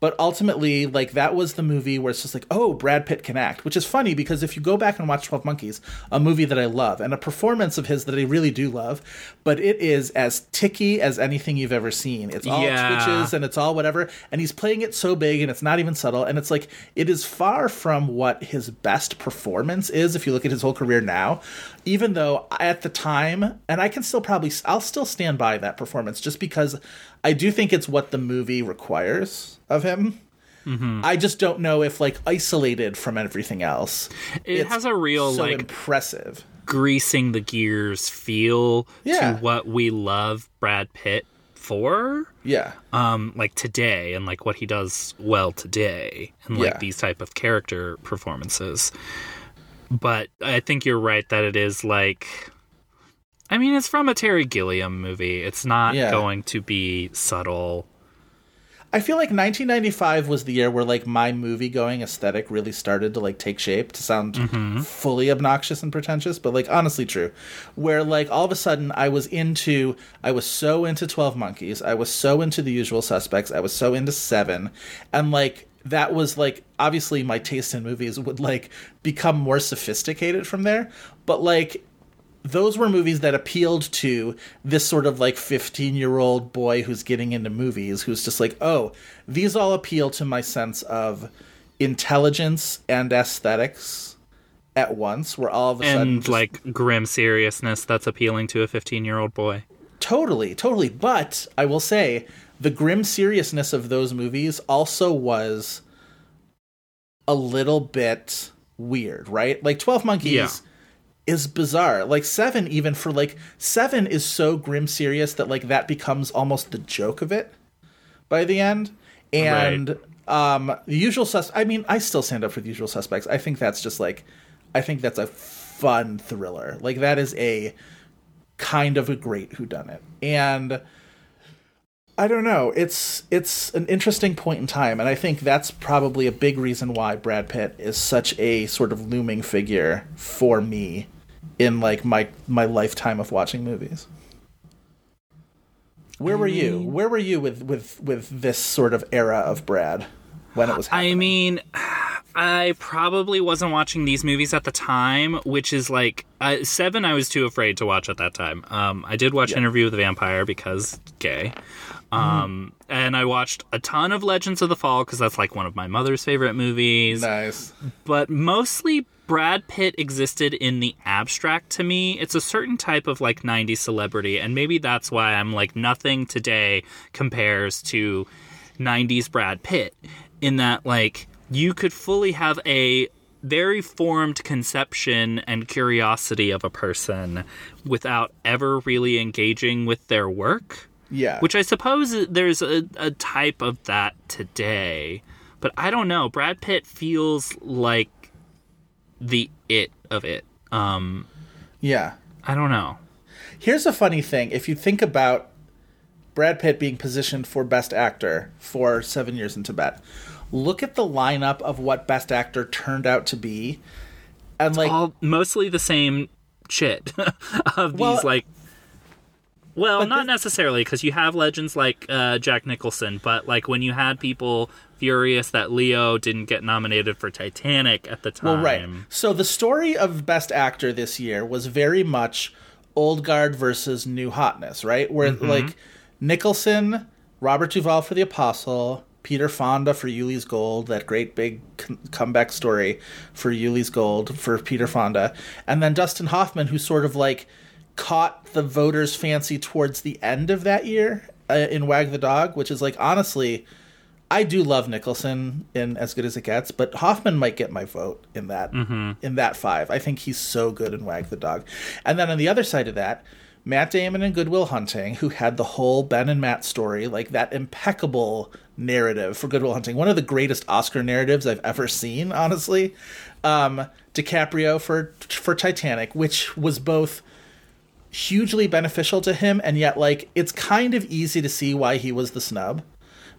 but ultimately like that was the movie where it's just like oh brad pitt can act which is funny because if you go back and watch 12 monkeys a movie that i love and a performance of his that i really do love but it is as ticky as anything you've ever seen. It's all Yeah. twitches and it's all whatever and he's playing it so big and it's not even subtle and it's like it is far from what his best performance is if you look at his whole career now. Even though at the time and i can still probably i'll still stand by that performance just because i do think it's what the movie requires of him. Mm-hmm. I just don't know if like isolated from everything else. It has a real so like impressive greasing the gears feel Yeah. to what we love Brad Pitt for. yeah Um, like today and like what he does well today and like Yeah. these type of character performances. But I think you're right that it is like I mean it's from a Terry Gilliam movie. It's not Yeah. going to be subtle. I feel like 1995 was the year where like my movie going aesthetic really started to like take shape to sound mm-hmm. fully obnoxious and pretentious, but like honestly true. Where like all of a sudden I was into I was so into 12 Monkeys, I was so into The Usual Suspects, I was so into 7 and like that was like obviously my taste in movies would like become more sophisticated from there, but like those were movies that appealed to this sort of like 15 year old boy who's getting into movies who's just like oh these all appeal to my sense of intelligence and aesthetics at once where all of a sudden And like grim seriousness that's appealing to a 15 year old boy. Totally, totally. But I will say the grim seriousness of those movies also was a little bit weird, right? Like 12 Monkeys Yeah. Is bizarre. Like 7 even for like 7 is so grim serious that like that becomes almost the joke of it by the end. And um the usual sus I mean, I still stand up for the usual suspects. I think that's just like I think that's a fun thriller. Like that is a kind of a great whodunit. And I don't know. It's it's an interesting point in time, and I think that's probably a big reason why Brad Pitt is such a sort of looming figure for me in like my my lifetime of watching movies. Where were you? Where were you with with with this sort of era of Brad when it was happening? I mean, I probably wasn't watching these movies at the time, which is like uh, Seven. I was too afraid to watch at that time. Um, I did watch Interview with the Vampire because gay, um, and I watched a ton of Legends of the Fall because that's like one of my mother's favorite movies. nice. But mostly. Brad Pitt existed in the abstract to me. It's a certain type of like 90s celebrity, and maybe that's why I'm like nothing today compares to 90s Brad Pitt in that like you could fully have a very formed conception and curiosity of a person without ever really engaging with their work Yeah. which I suppose there's a, a type of that today but I don't know Brad Pitt feels like the it of it. Um, Yeah. I don't know. Here's a funny thing. If you think about Brad Pitt being positioned for Best Actor for Seven Years in Tibet, look at the lineup of what Best Actor turned out to be. And like, All mostly the same shit <laughs> of these Well- like. Well, But not this- necessarily because you have legends like uh, Jack Nicholson, but like when you had people furious that Leo didn't get nominated for Titanic at the time. well, right. So the story of Best Actor this year was very much old guard versus new hotness, right? Where like Nicholson, Robert Duvall for The Apostle, Peter Fonda for Ulee's Gold, that great big c- comeback story for Ulee's Gold for Peter Fonda, and then Dustin Hoffman, who sort of like caught the voters' fancy towards the end of that year uh, in Wag the Dog, which is like honestly. I do love Nicholson in As Good as It Gets, but Hoffman might get my vote in that in that five. I think he's so good in Wag the Dog. And then on the other side of that, Matt Damon in Goodwill Hunting, who had the whole Ben and Matt story, like that impeccable narrative for Goodwill Hunting, one of the greatest Oscar narratives I've ever seen, honestly. Um, DiCaprio for for Titanic, which was both hugely beneficial to him and yet like it's kind of easy to see why he was the snub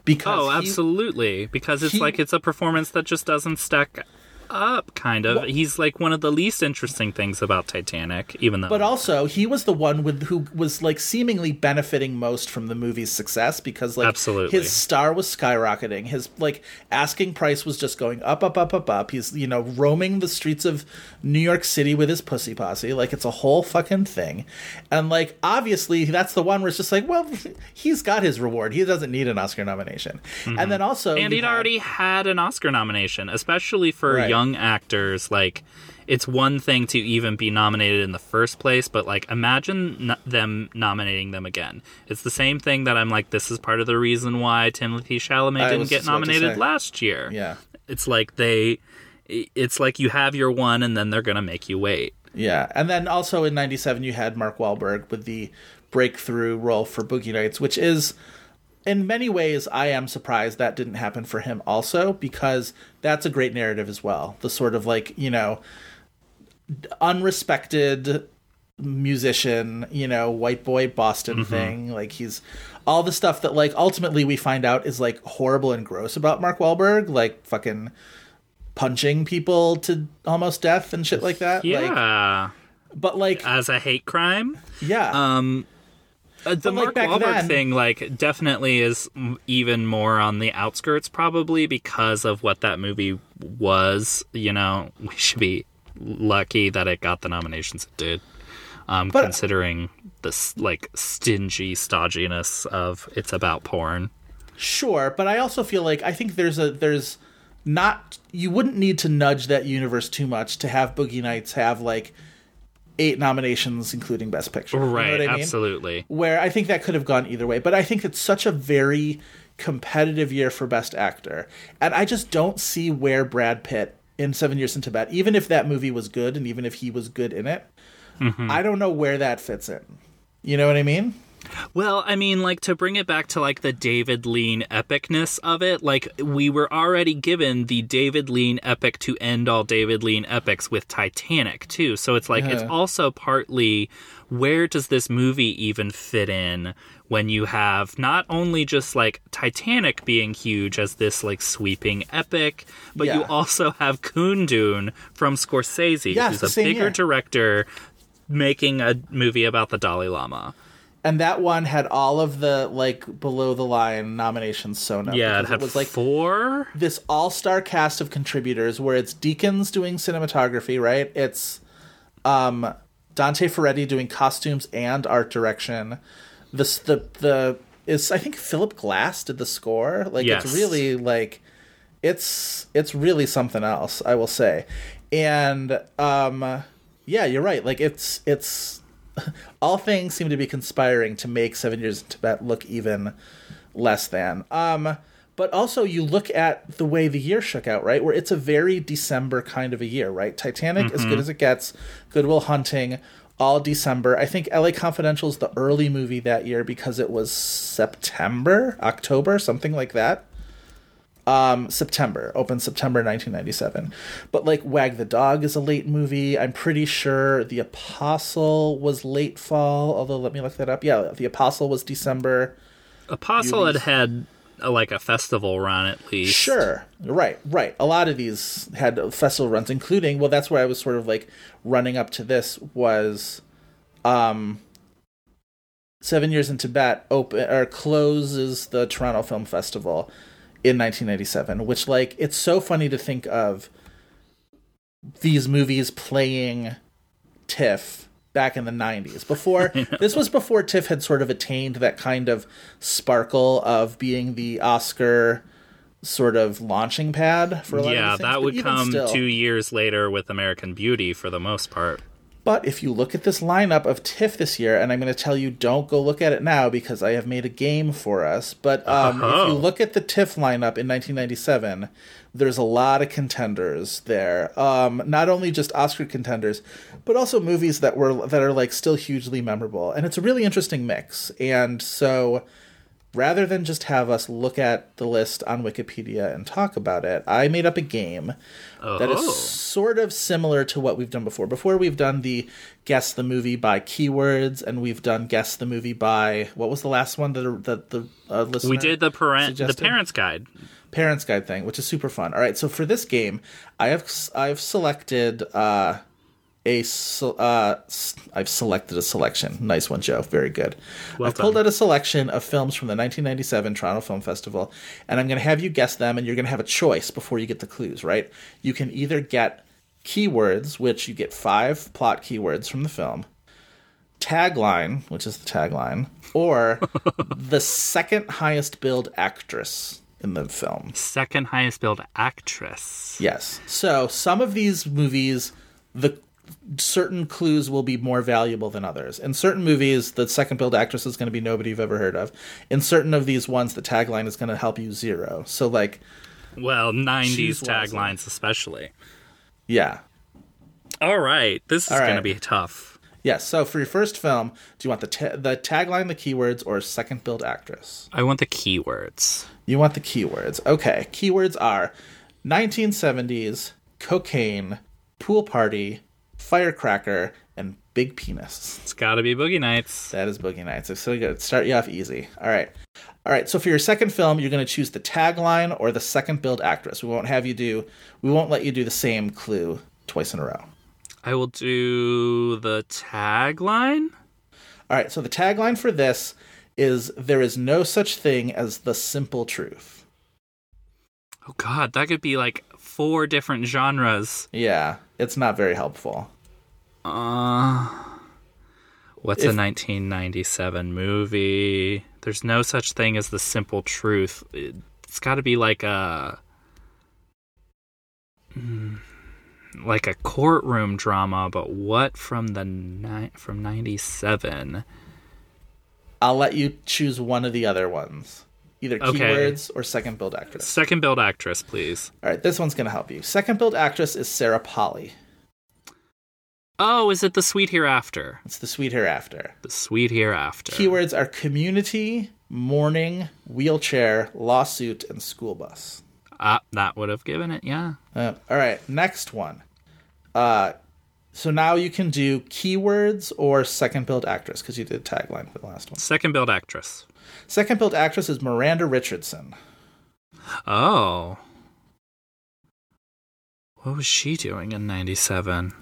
because Oh, he- absolutely. Because it's he- like it's a performance that just doesn't stack up, kind of. He's like one of the least interesting things about Titanic, even though. But also, he was the one with who was like seemingly benefiting most from the movie's success because like Absolutely. his star was skyrocketing. His like asking price was just going up, up, up, up, up. He's you know roaming the streets of New York City with his pussy posse. Like it's a whole fucking thing, and like obviously that's the one where it's just like, well, he's got his reward. He doesn't need an Oscar nomination. And mm-hmm. then also, and he'd had- already had an Oscar nomination, especially for Right. young actors. Like, it's one thing to even be nominated in the first place, but like, imagine n- them nominating them again. It's the same thing that I'm like, this is part of the reason why Timothée Chalamet I didn't get just about to nominated last year. Yeah. It's like they, it's like you have your one, and then they're gonna make you wait. Yeah, and then also in '97 you had Mark Wahlberg with the breakthrough role for Boogie Nights, which is, in many ways, I am surprised that didn't happen for him also because that's a great narrative as well. The sort of like you know, unrespected musician, you know, white boy Boston thing. Like he's all the stuff that like ultimately we find out is like horrible and gross about Mark Wahlberg, like fucking punching people to almost death and shit like that. Like, Yeah, but like, as a hate crime. yeah, Um, uh, the But, Mark Wahlberg then- thing, like, definitely is even more on the outskirts, probably because of what that movie was. You know, <laughs> we should be lucky that it got the nominations it did. Um, But- considering this like stingy stodginess of it's about porn. sure. But I also feel like I think there's a there's not you wouldn't need to nudge that universe too much to have Boogie Nights have like eight nominations, including Best Picture. You know Right, I mean? absolutely. Where I think that could have gone either way, but I think it's such a very competitive year for Best Actor, and I just don't see where Brad Pitt in Seven Years in Tibet, even if that movie was good and even if he was good in it, Mm-hmm. I don't know where that fits in. You know what I mean? Well, I mean, like to bring it back to like the David Lean epicness of it, like we were already given the David Lean epic to end all David Lean epics with Titanic too. So it's like it's also partly where does this movie even fit in when you have not only just like Titanic being huge as this like sweeping epic, but you also have Kundun from Scorsese, Yes, who's a bigger year. director making a movie about the Dalai Lama. And that one had all of the like below the line nominations sewn up. Yeah, it had was like four. this all star cast of contributors where it's Deakins doing cinematography, right? It's um Dante Ferretti doing costumes and art direction. This the the is I think Philip Glass did the score. Like Yes. it's really like it's it's really something else, I will say. And um yeah, you're right. Like it's it's <laughs> all things seem to be conspiring to make Seven Years in Tibet look even less than. Um, but also you look at the way the year shook out, right? Where it's a very December kind of a year, right? Titanic, as good as it gets, Goodwill Hunting, all December. I think LA Confidential is the early movie that year because it was September, October, something like that. Um, September, opened September 1997. But like Wag the Dog is a late movie. I'm pretty sure The Apostle was late fall, although let me look that up. Yeah, The Apostle was December. Apostle had had uh, like a festival run at least. Sure. Right, right. A lot of these had festival runs, including, well, that's where I was sort of like running up to this was um Seven Years in Tibet open or closes the Toronto Film Festival in 1997, which like it's so funny to think of these movies playing TIFF back in the 90s. Before <laughs> this was before TIFF had sort of attained that kind of sparkle of being the Oscar sort of launching pad for a lot Yeah, of that but would come still- two years later with American Beauty for the most part. But if you look at this lineup of TIFF this year, and I'm going to tell you, don't go look at it now because I have made a game for us. But um, if you look at the TIFF lineup in 1997, there's a lot of contenders there. Um, not only just Oscar contenders, but also movies that were that are like still hugely memorable, and it's a really interesting mix. And so, rather than just have us look at the list on Wikipedia and talk about it, I made up a game that Oh. is sort of similar to what we've done before. Before we've done the guess the movie by keywords, and we've done guess the movie by what was the last one that that the uh, listener We did the parent the parents guide. parents guide thing, which is super fun. All right, so for this game, I have I've selected uh, a uh, I've selected a selection. Nice one, Joe. Very good. I've pulled out a selection of films from the 1997 Toronto Film Festival, and I'm going to have you guess them, and you're going to have a choice before you get the clues. Right? You can either get keywords, which you get five plot keywords from the film. Tagline, which is the tagline, or <laughs> the second highest billed actress in the film. Second highest billed actress. Yes. So some of these movies, the certain clues will be more valuable than others. In certain movies, the second billed actress is going to be nobody you've ever heard of. In certain of these ones, the tagline is going to help you zero. So like, Well, 90s taglines especially. yeah. All right, this is All going to be tough. Yes. So for your first film, do you want the ta- the tagline, the keywords, or second billed actress? I want the keywords. You want the keywords. Okay. Keywords are 1970s, cocaine, pool party, firecracker, and big penis. It's got to be Boogie Nights. That is Boogie Nights. So got start you off easy. All right. All right. So for your second film, you're going to choose the tagline or the second billed actress. We won't have you do. We won't let you do the same clue twice in a row. I will do the tagline. All right. So the tagline for this is "There is no such thing as the simple truth." Oh God, that could be like four different genres. Yeah, it's not very helpful. Uh, what's If- a 1997 movie? There's no such thing as the simple truth. It's got to be like a Mm, like a courtroom drama, but what from the ni- from 97? I'll let you choose one of the other ones, either Okay. keywords or second billed actress. Second billed actress, please. All right, this one's going to help you. Second billed actress is Sarah Polley. Oh, is it the Sweet Hereafter? It's the Sweet Hereafter. The Sweet Hereafter. Keywords are community, mourning, wheelchair, lawsuit, and school bus. Ah, that would have given it, yeah. Uh, all right, next one. Uh, so now you can do keywords or second billed actress because you did tagline for the last one. Second billed actress. Second billed actress is Miranda Richardson. Oh. What was she doing in 97?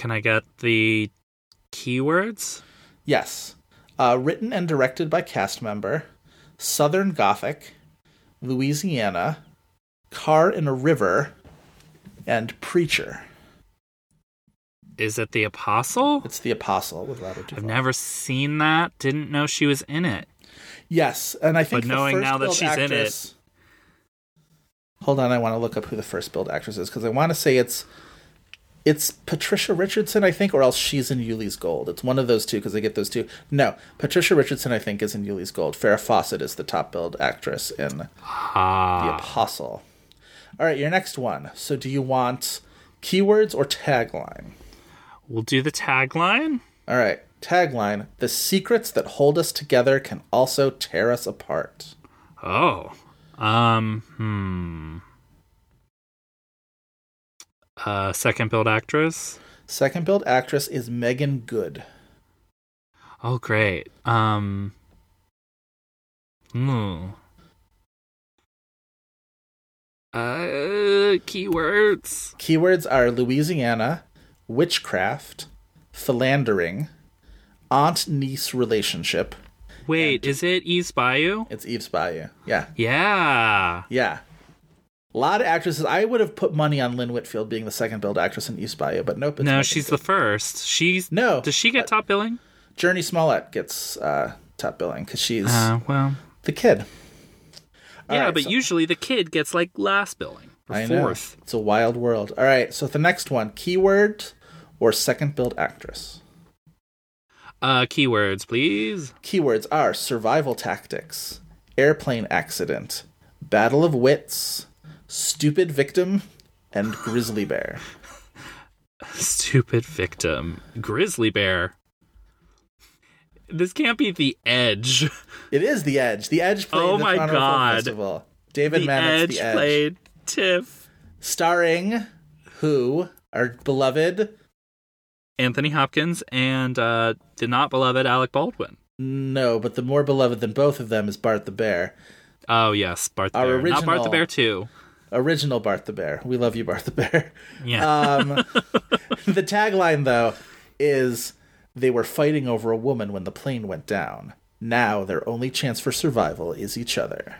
Can I get the keywords? Yes. Uh, written and directed by cast member, Southern Gothic, Louisiana, Car in a River, and Preacher. Is it The Apostle? It's The Apostle with Robert Duvall. I've never seen that. Didn't know she was in it. Yes, and I think But knowing now that she's in it- Hold on, I want to look up who the first billed actress is because I want to say it's it's Patricia Richardson, I think, or else she's in Ulee's Gold. It's one of those two because I get those two. No, Patricia Richardson, I think, is in Ulee's Gold. Farrah Fawcett is the top billed actress in The Ah. Apostle. All right, your next one. So, do you want keywords or tagline? We'll do the tagline. All right, tagline: The secrets that hold us together can also tear us apart. Oh. Um, hmm. Uh, second billed actress. Second billed actress is Meagan Good. Oh, great. Um. Hmm. Uh, keywords. Keywords are Louisiana, witchcraft, philandering, aunt niece relationship. Wait, is it Eve's Bayou? It's Eve's Bayou. Yeah. Yeah. Yeah. A lot of actresses. I would have put money on Lynn Whitfield being the second billed actress in Eve's Bayou, but nope. No, she's the first. She's No. Does she get top billing? Jurnee Smollett gets uh, top billing because she's Uh, well, the kid. All yeah, right, but so- usually the kid gets like last billing or I know. fourth. It's a wild world. All right, so the next one: keyword or second billed actress. Uh, keywords, please. Keywords are survival tactics, airplane accident, battle of wits, stupid victim, and grizzly bear. Stupid victim, grizzly bear. This can't be the edge. It is the Edge. The Edge played Oh the my God. Festival. David the Mamet's edge The Edge, played Tiff. starring who our beloved Anthony Hopkins and uh, the not beloved Alec Baldwin. no, but the more beloved than both of them is Bart the Bear. Oh yes, Bart the Our Bear. Not Bart the Bear too. Original Bart the Bear. We love you, Bart the Bear. Yeah. Um, <laughs> the tagline, though, is they were fighting over a woman when the plane went down. Now their only chance for survival is each other.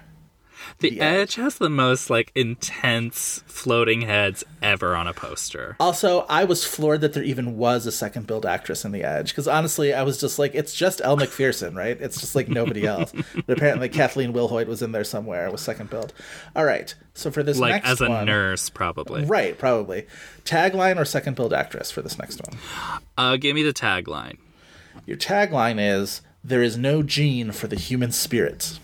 The Edge has the most like intense floating heads ever on a poster. Also, I was floored that there even was a second billed actress in The Edge because honestly, I was just like, it's just Elle Macpherson, right? It's just like nobody else. <laughs> but apparently, Kathleen Wilhoit was in there somewhere with second billed. All right, so for this Like as a one, nurse, probably. right? Probably tagline or second billed actress for this next one. Uh, give me the tagline. Your tagline is There is no gene for the human spirit.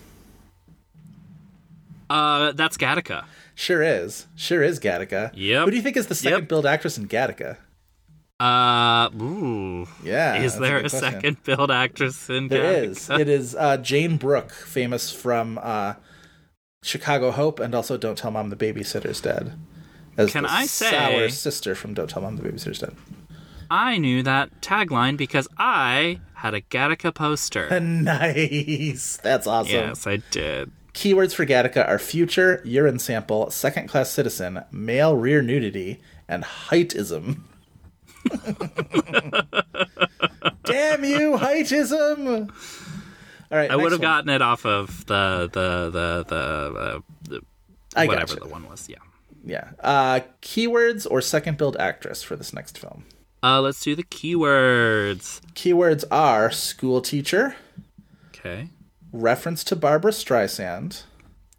Uh, that's Gattaca. Sure is. Sure is Gattaca. Yep. Who do you think is the second Yep. billed actress in Gattaca? Uh, ooh. Yeah. Is there good a second billed actress in There Gattaca? is. It is uh, Jayne Brook, famous from uh, Chicago Hope and also Don't Tell Mom the Babysitter's Dead. As Can I say- sour sister from Don't Tell Mom the Babysitter's Dead? I knew that tagline because I had a Gattaca poster. <laughs> nice. That's awesome. Yes, I did. Keywords for Gattaca are future, urine sample, second class citizen, male rear nudity, and heightism. <laughs> Damn you, heightism! All right, I would have gotten it off of the the the the, uh, the I whatever the one was. Yeah. Yeah. Uh, keywords or second billed actress for this next film. Uh, let's do the keywords. Keywords are school teacher, Okay. Reference to Barbra Streisand.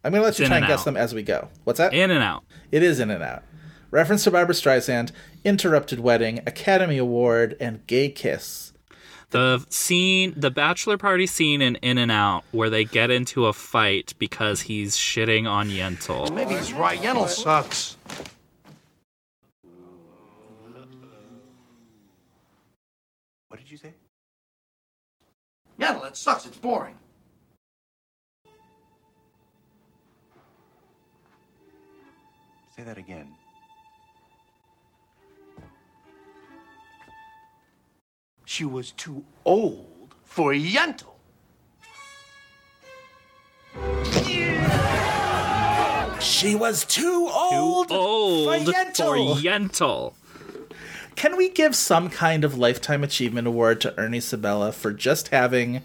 I'm going to let It's you try and and guess them as we go. What's that? In and out. it is in and out. Reference to Barbra Streisand, interrupted wedding, Academy Award, and gay kiss. The scene, the bachelor party scene in In and Out, where they get into a fight because he's shitting on Yentl. Maybe he's right. Yentl sucks. What did you say? Yentl, it sucks. It's boring. Say that again. She was too old for Yentl. She was too old, Old for Yentl. for Yentl. Can we give some kind of lifetime achievement award to Ernie Sabella for just having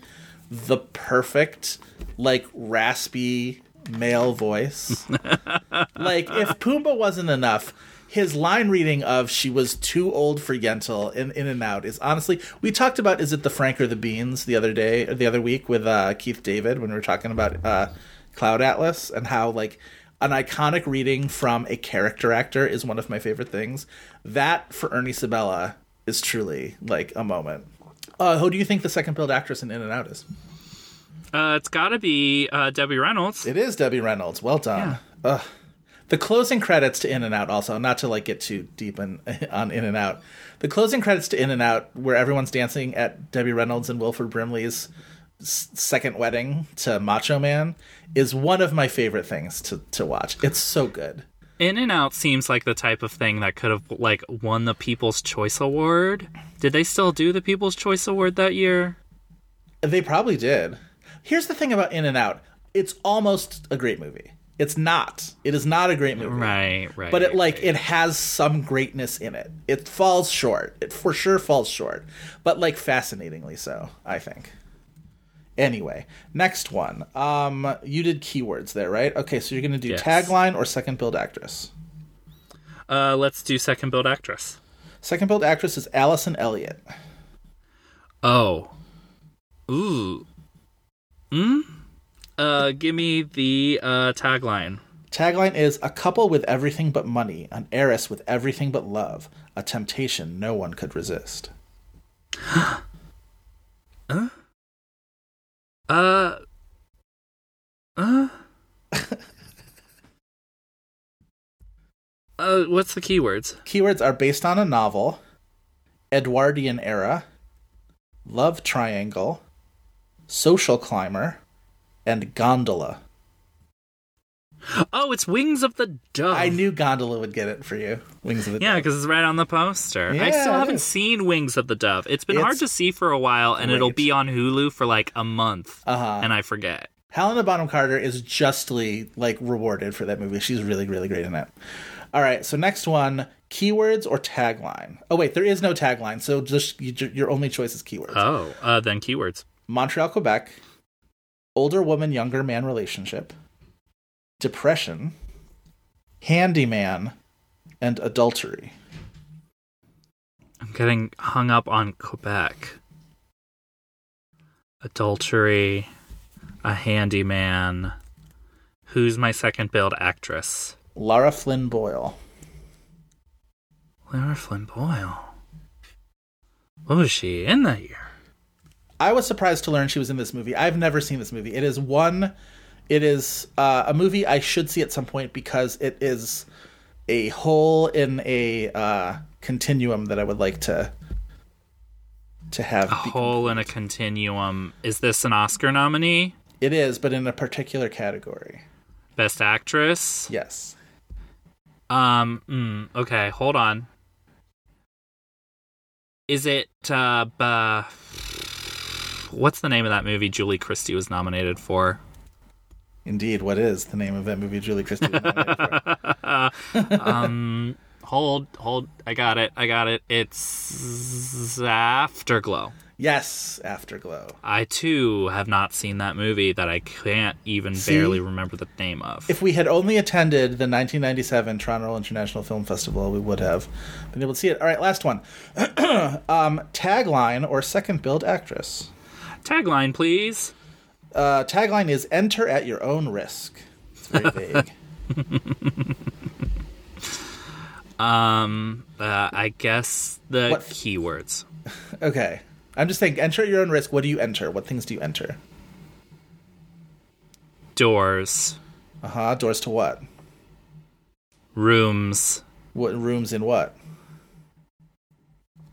the perfect, like raspy male voice? <laughs> like if Pumbaa wasn't enough, his line reading of "she was too old for Yentl" in In and Out is honestly. We talked about is it the Frank or the Beans the other day or the other week with uh, Keith David when we were talking about uh, Cloud Atlas and how like an iconic reading from a character actor is one of my favorite things. That for Ernie Sabella is truly like a moment. Uh, who do you think the second billed actress in In and Out is? Uh, it's got to be uh, Debbie Reynolds. It is Debbie Reynolds. Well done. Ugh. The closing credits to In and Out also, not to like get too deep in, <laughs> on In and Out. The closing credits to In and Out, where everyone's dancing at Debbie Reynolds and Wilford Brimley's second wedding to Macho Man is one of my favorite things to to watch. It's so good. In and Out seems like the type of thing that could have like won the People's Choice Award. Did they still do the People's Choice Award that year? They probably did. Here's the thing about In and Out. It's almost a great movie. It's not. It is not a great movie. Right, right. But it like right. it has some greatness in it. It falls short. It for sure falls short. But like fascinatingly so, I think. Anyway, next one. Um you did keywords there, right? Okay, so you're going to do Yes. tagline or second billed actress. Uh, let's do second billed actress. Second billed actress is Alison Elliott. Oh. Ooh. Hmm? Uh, give me the uh, tagline. Tagline is a couple with everything but money, an heiress with everything but love, a temptation no one could resist. huh? <gasps> Uh. Uh. <laughs> uh, what's the keywords? Keywords are based on a novel, Edwardian era, love triangle, social climber, and gondola. Oh, it's Wings of the Dove. I knew gondola would get it for you. Wings of the Yeah, Dove. because it's right on the poster. I still haven't is. seen Wings of the Dove. It's been hard to see for a while, and it'll be on Hulu for like a month, Uh-huh. and I forget. Helena Bonham Carter is justly like rewarded for that movie. She's really, really great in it. All right, so next one: keywords or tagline. Oh wait, there is no tagline, so just you, your only choice is keywords. Oh, uh, then keywords. Montreal, Quebec, older woman, younger man relationship, depression, handyman, and adultery. I'm getting hung up on Quebec. Adultery, a handyman. Who's my second billed actress? Lara Flynn Boyle. Lara Flynn Boyle. What was she in that year? I was surprised to learn she was in this movie. I've never seen this movie. It is one. It is uh, a movie I should see at some point because it is a hole in a uh, continuum that I would like to to have. A be- hole in a continuum. Is this an Oscar nominee? It is, but in a particular category. Best actress? Yes. Um, mm, okay, hold on. Is it, uh, bah, what's the name of that movie Julie Christie was nominated for? Indeed, what is the name of that movie Julie Christie was nominated for? <laughs> um, hold, hold, I got it, I got it. It's Afterglow. Yes, Afterglow. I too have not seen that movie that I can't even See? barely remember the name of. If we had only attended the 1997 Toronto International Film Festival, we would have been able to see it. All right, last one. <clears throat> um, tagline or second billed actress. Tagline, please. Uh, tagline is "Enter at your own risk." It's very <laughs> vague. Um, uh, I guess the What- keywords. <laughs> okay, I'm just saying, enter at your own risk. What do you enter? What things do you enter? Doors, Uh huh. Doors to what? rooms, What rooms in what?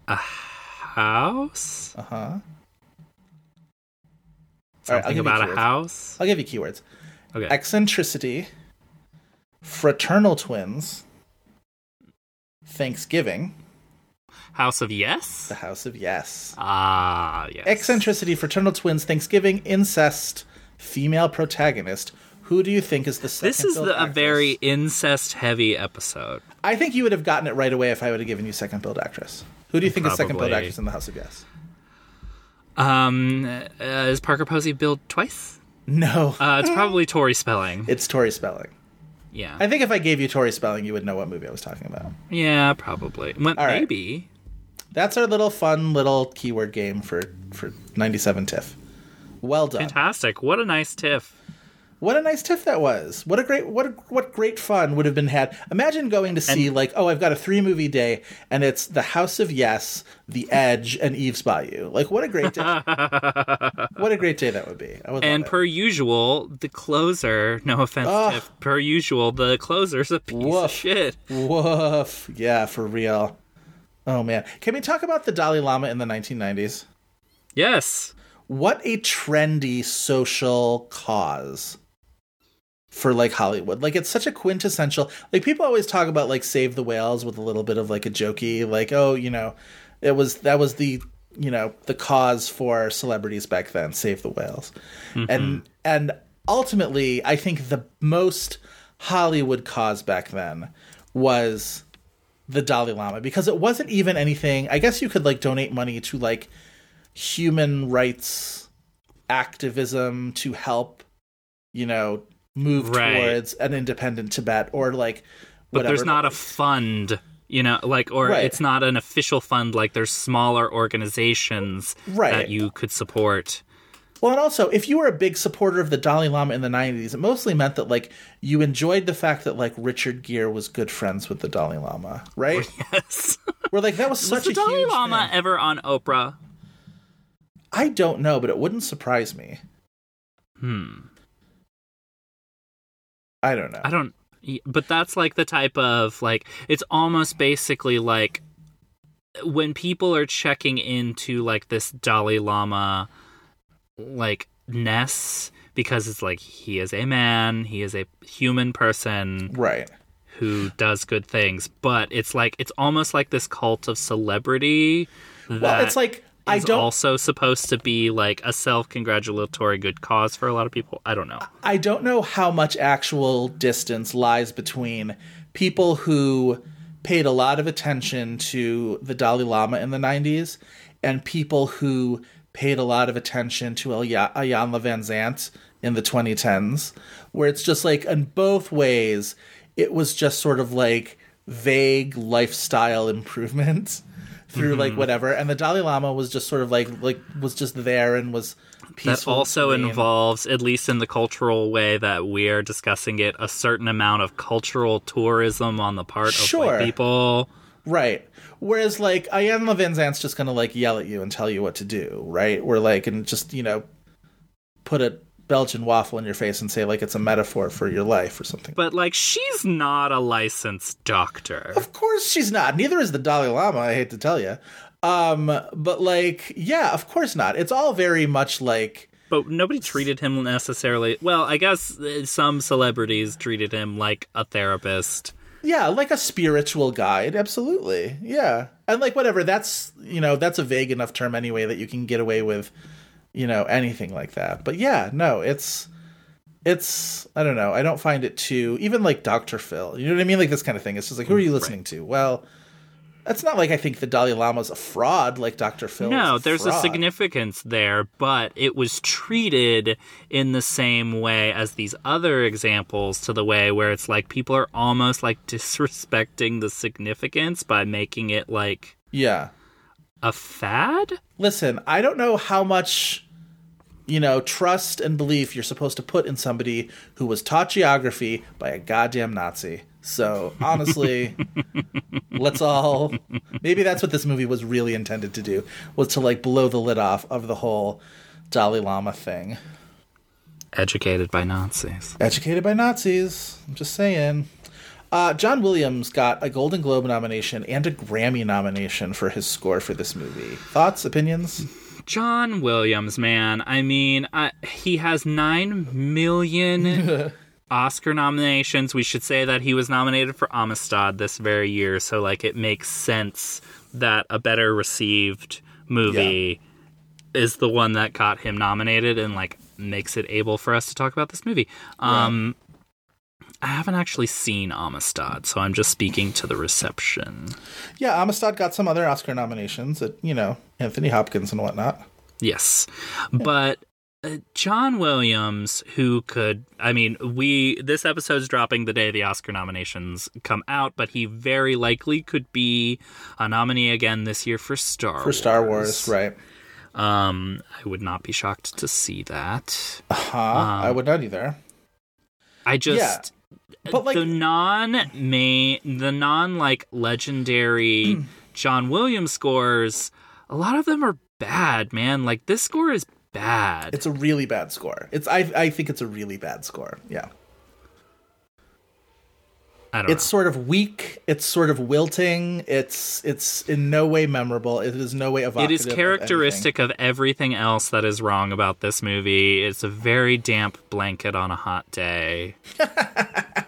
A house. Uh huh. Right, Something give you about a keywords. house. I'll give you keywords: Okay. eccentricity, fraternal twins, Thanksgiving, House of Yes. the House of Yes. Ah, yes. Eccentricity, fraternal twins, Thanksgiving, incest, female protagonist. Who do you think is the second? This is the, a very incest-heavy episode. I think you would have gotten it right away if I would have given you second billed actress. Who do you think is second billed actress in the House of Yes? Um, uh, is Parker Posey billed twice? No, Uh, it's probably Tori Spelling. it's Tori Spelling. Yeah. I think if I gave you Tori Spelling, you would know what movie I was talking about. yeah, probably. Well, All right. maybe. That's our little fun little keyword game for for 97 TIFF. Well done. Fantastic. What a nice tiff. What a nice tiff that was. What a great what a, what great fun would have been had. Imagine going to see like, oh, I've got a three movie day and it's The House of Yes, The Edge, and Eve's Bayou. Like what a great day. <laughs> what a great day that would be. Would And per usual, the closer, no offense, Ugh. Tiff, per usual, the closer's a piece of shit. it. Woof. Yeah, for real. Oh man. Can we talk about the Dalai Lama in the 1990s? Yes. what a trendy social cause for like Hollywood. Like it's such a quintessential like people always talk about like save the whales with a little bit of like a jokey like oh, you know, it was that was the you know, the cause for celebrities back then, save the whales. Mm-hmm. And and ultimately, I think the most Hollywood cause back then was the Dalai Lama because it wasn't even anything. I guess you could like donate money to like human rights activism to help, you know, move Right. towards an independent Tibet or like but there's not a fund you know like or Right. it's not an official fund like there's smaller organizations Right. that you could support Well, and also, if you were a big supporter of the Dalai Lama in the 90s, it mostly meant that, like, you enjoyed the fact that, like, Richard Gere was good friends with the Dalai Lama, right? <laughs> yes Where, like, that was was such the a dalai lama thing. ever on oprah I don't know, but it wouldn't surprise me. hmm I don't know. i don't but that's like the type of like it's almost basically like when people are checking into like this dalai lama like ness because it's like he is a man he is a human person Right. who does good things, but it's like it's almost like this cult of celebrity that Well, it's like, I is don't. also supposed to be like a self-congratulatory good cause for a lot of people. I don't know. I don't know how much actual distance lies between people who paid a lot of attention to the Dalai Lama in the 90s and people who paid a lot of attention to Iyanla Vanzant in the 2010s, where it's just like, in both ways, it was just sort of like vague lifestyle improvement <laughs> through like mm-hmm. whatever and the dalai lama was just sort of like like was just there and was That also involves, at least in the cultural way that we are discussing it, a certain amount of cultural tourism on the part of Sure. white people. Right. Whereas like Iyanla Vanzant's just gonna like yell at you and tell you what to do, right? Or like and just, you know, put a Belgian waffle in your face and say like it's a metaphor for your life or something. But like, she's not a licensed doctor. Of course she's not. Neither is the Dalai Lama, I hate to tell you. Um but like yeah, of course not. It's all very much like But nobody treated him necessarily. Well, I guess uh, some celebrities treated him like a therapist. Yeah, like a spiritual guide, absolutely. Yeah. And like whatever, that's you know, that's a vague enough term anyway that you can get away with, you know, anything like that. But yeah, no, it's it's I don't know, I don't find it too even like Dr. Phil. You know what I mean? Like this kind of thing. It's just like who are you listening to? Well, that's not like I think the Dalai Lama's a fraud like Dr. Phil. no, is there's a significance there, but it was treated in the same way as these other examples to the way where it's like people are almost like <laughs> disrespecting the significance by making it like Yeah. A fad. Listen, I don't know how much you know trust and belief you're supposed to put in somebody who was taught geography by a goddamn Nazi. So honestly, <laughs> let's all maybe that's what this movie was really intended to do was to like blow the lid off of the whole Dalai Lama thing. Educated by Nazis. Educated by Nazis. I'm just saying. Uh, John Williams got a Golden Globe nomination and a Grammy nomination for his score for this movie. Thoughts, opinions? John Williams, man. I mean, I, he has 9 million <laughs> Oscar nominations. We should say that he was nominated for Amistad this very year, so like it makes sense that a better received movie is the one that got him nominated and like makes it able for us to talk about this movie. Um I haven't actually seen Amistad, so I'm just speaking to the reception. Yeah, Amistad got some other Oscar nominations at, you know, Anthony Hopkins and whatnot. Yes. But uh, John Williams, who could, I mean, we, this episode's dropping the day the Oscar nominations come out, but he very likely could be a nominee again this year for Star For Star Wars, right. Um, I would not be shocked to see that. Huh? I would not either. I just, But like the non main, the non like legendary hmm. John Williams scores, a lot of them are bad, man. Like this score is bad. it's a really bad score. It's I I think it's a really bad score. Yeah. I don't It's know. sort of weak. It's sort of wilting. It's it's in no way memorable. It is no way It evocative. is of characteristic of everything else that is wrong about this movie. It's a very damp blanket on a hot day. <laughs>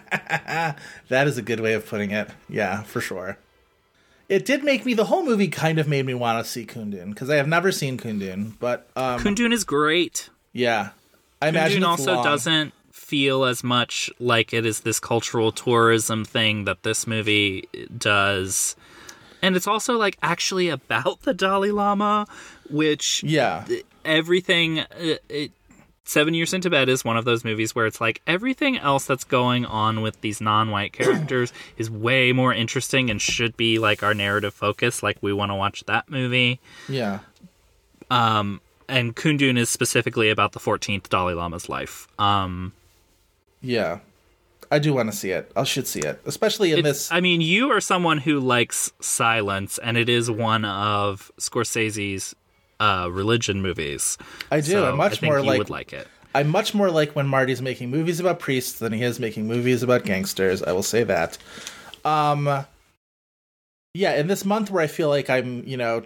That is a good way of putting it. Yeah, for sure. It did make me. The whole movie kind of made me want to see Kundun because I have never seen Kundun. But um, Kundun is great. yeah, I imagine Kundun it's also long. doesn't feel as much like it is this cultural tourism thing that this movie does. And it's also like actually about the Dalai Lama, which Yeah, everything uh, it, Seven Years in Tibet is one of those movies where it's like everything else that's going on with these non-white <coughs> characters is way more interesting and should be like our narrative focus. Like we want to watch that movie. yeah. Um, and Kundun is specifically about the 14th Dalai Lama's life. Um, Yeah, I do want to see it. I should see it, especially in this. I mean, you are someone who likes silence, and it is one of Scorsese's uh, religion movies. I do. So I'm much I think more you like, would like it. I'm much more like when Marty's making movies about priests than he is making movies about gangsters. I will say that. Um, yeah, in this month where I feel like I'm, you know,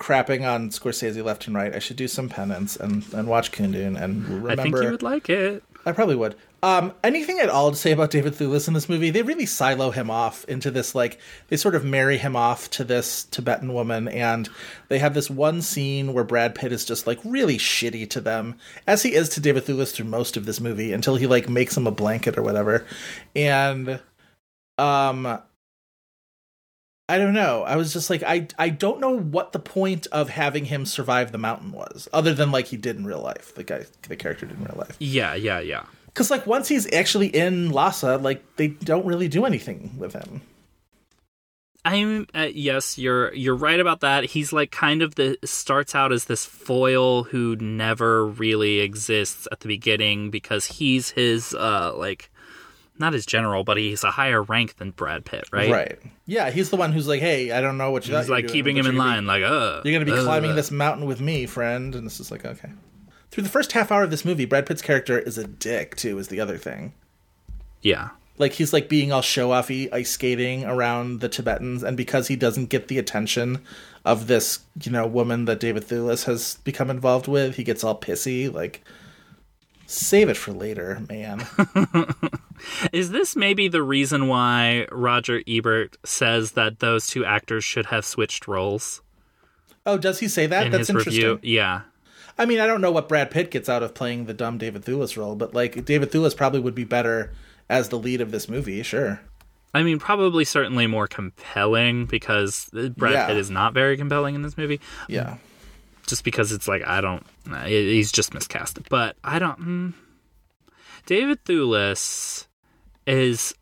crapping on Scorsese left and right, I should do some penance and and watch Kundun and remember. I think you would like it. I probably would. Um, anything at all to say about David Thewlis in this movie? They really silo him off into this, like, they sort of marry him off to this Tibetan woman, and they have this one scene where Brad Pitt is just, like, really shitty to them, as he is to David Thewlis through most of this movie, until he, like, makes him a blanket or whatever. And, um, I don't know. I was just like, I, I don't know what the point of having him survive the mountain was, other than, like, he did in real life. The guy, the character did in real life. Yeah, yeah, yeah. Because like once he's actually in Lhasa, like they don't really do anything with him. I'm uh, yes, you're you're right about that. He's like kind of the starts out as this foil who never really exists at the beginning because he's his uh like not his general, but he's a higher rank than Brad Pitt, right? Right. Yeah, he's the one who's like, "Hey, I don't know what you." Are." He's like keeping him in line, like, uh, You're gonna be uh, climbing this mountain with me, friend. And this is like, okay. Through the first half hour of this movie, Brad Pitt's character is a dick too. Is the other thing. Yeah, Like he's like being all show offy, ice skating around the Tibetans, and because he doesn't get the attention of this, you know, woman that David Thewlis has become involved with, he gets all pissy. Like, save it for later, man. <laughs> Is this maybe the reason why Roger Ebert says that those two actors should have switched roles oh, does he say that? in That's interesting. review? Yeah. I mean, I don't know what Brad Pitt gets out of playing the dumb David Thewlis role, but like David Thewlis probably would be better as the lead of this movie. Sure. I mean, probably certainly more compelling because Brad Yeah. Pitt is not very compelling in this movie. Yeah. Just because it's like I don't, he's just miscast. But I don't. Mm, David Thewlis is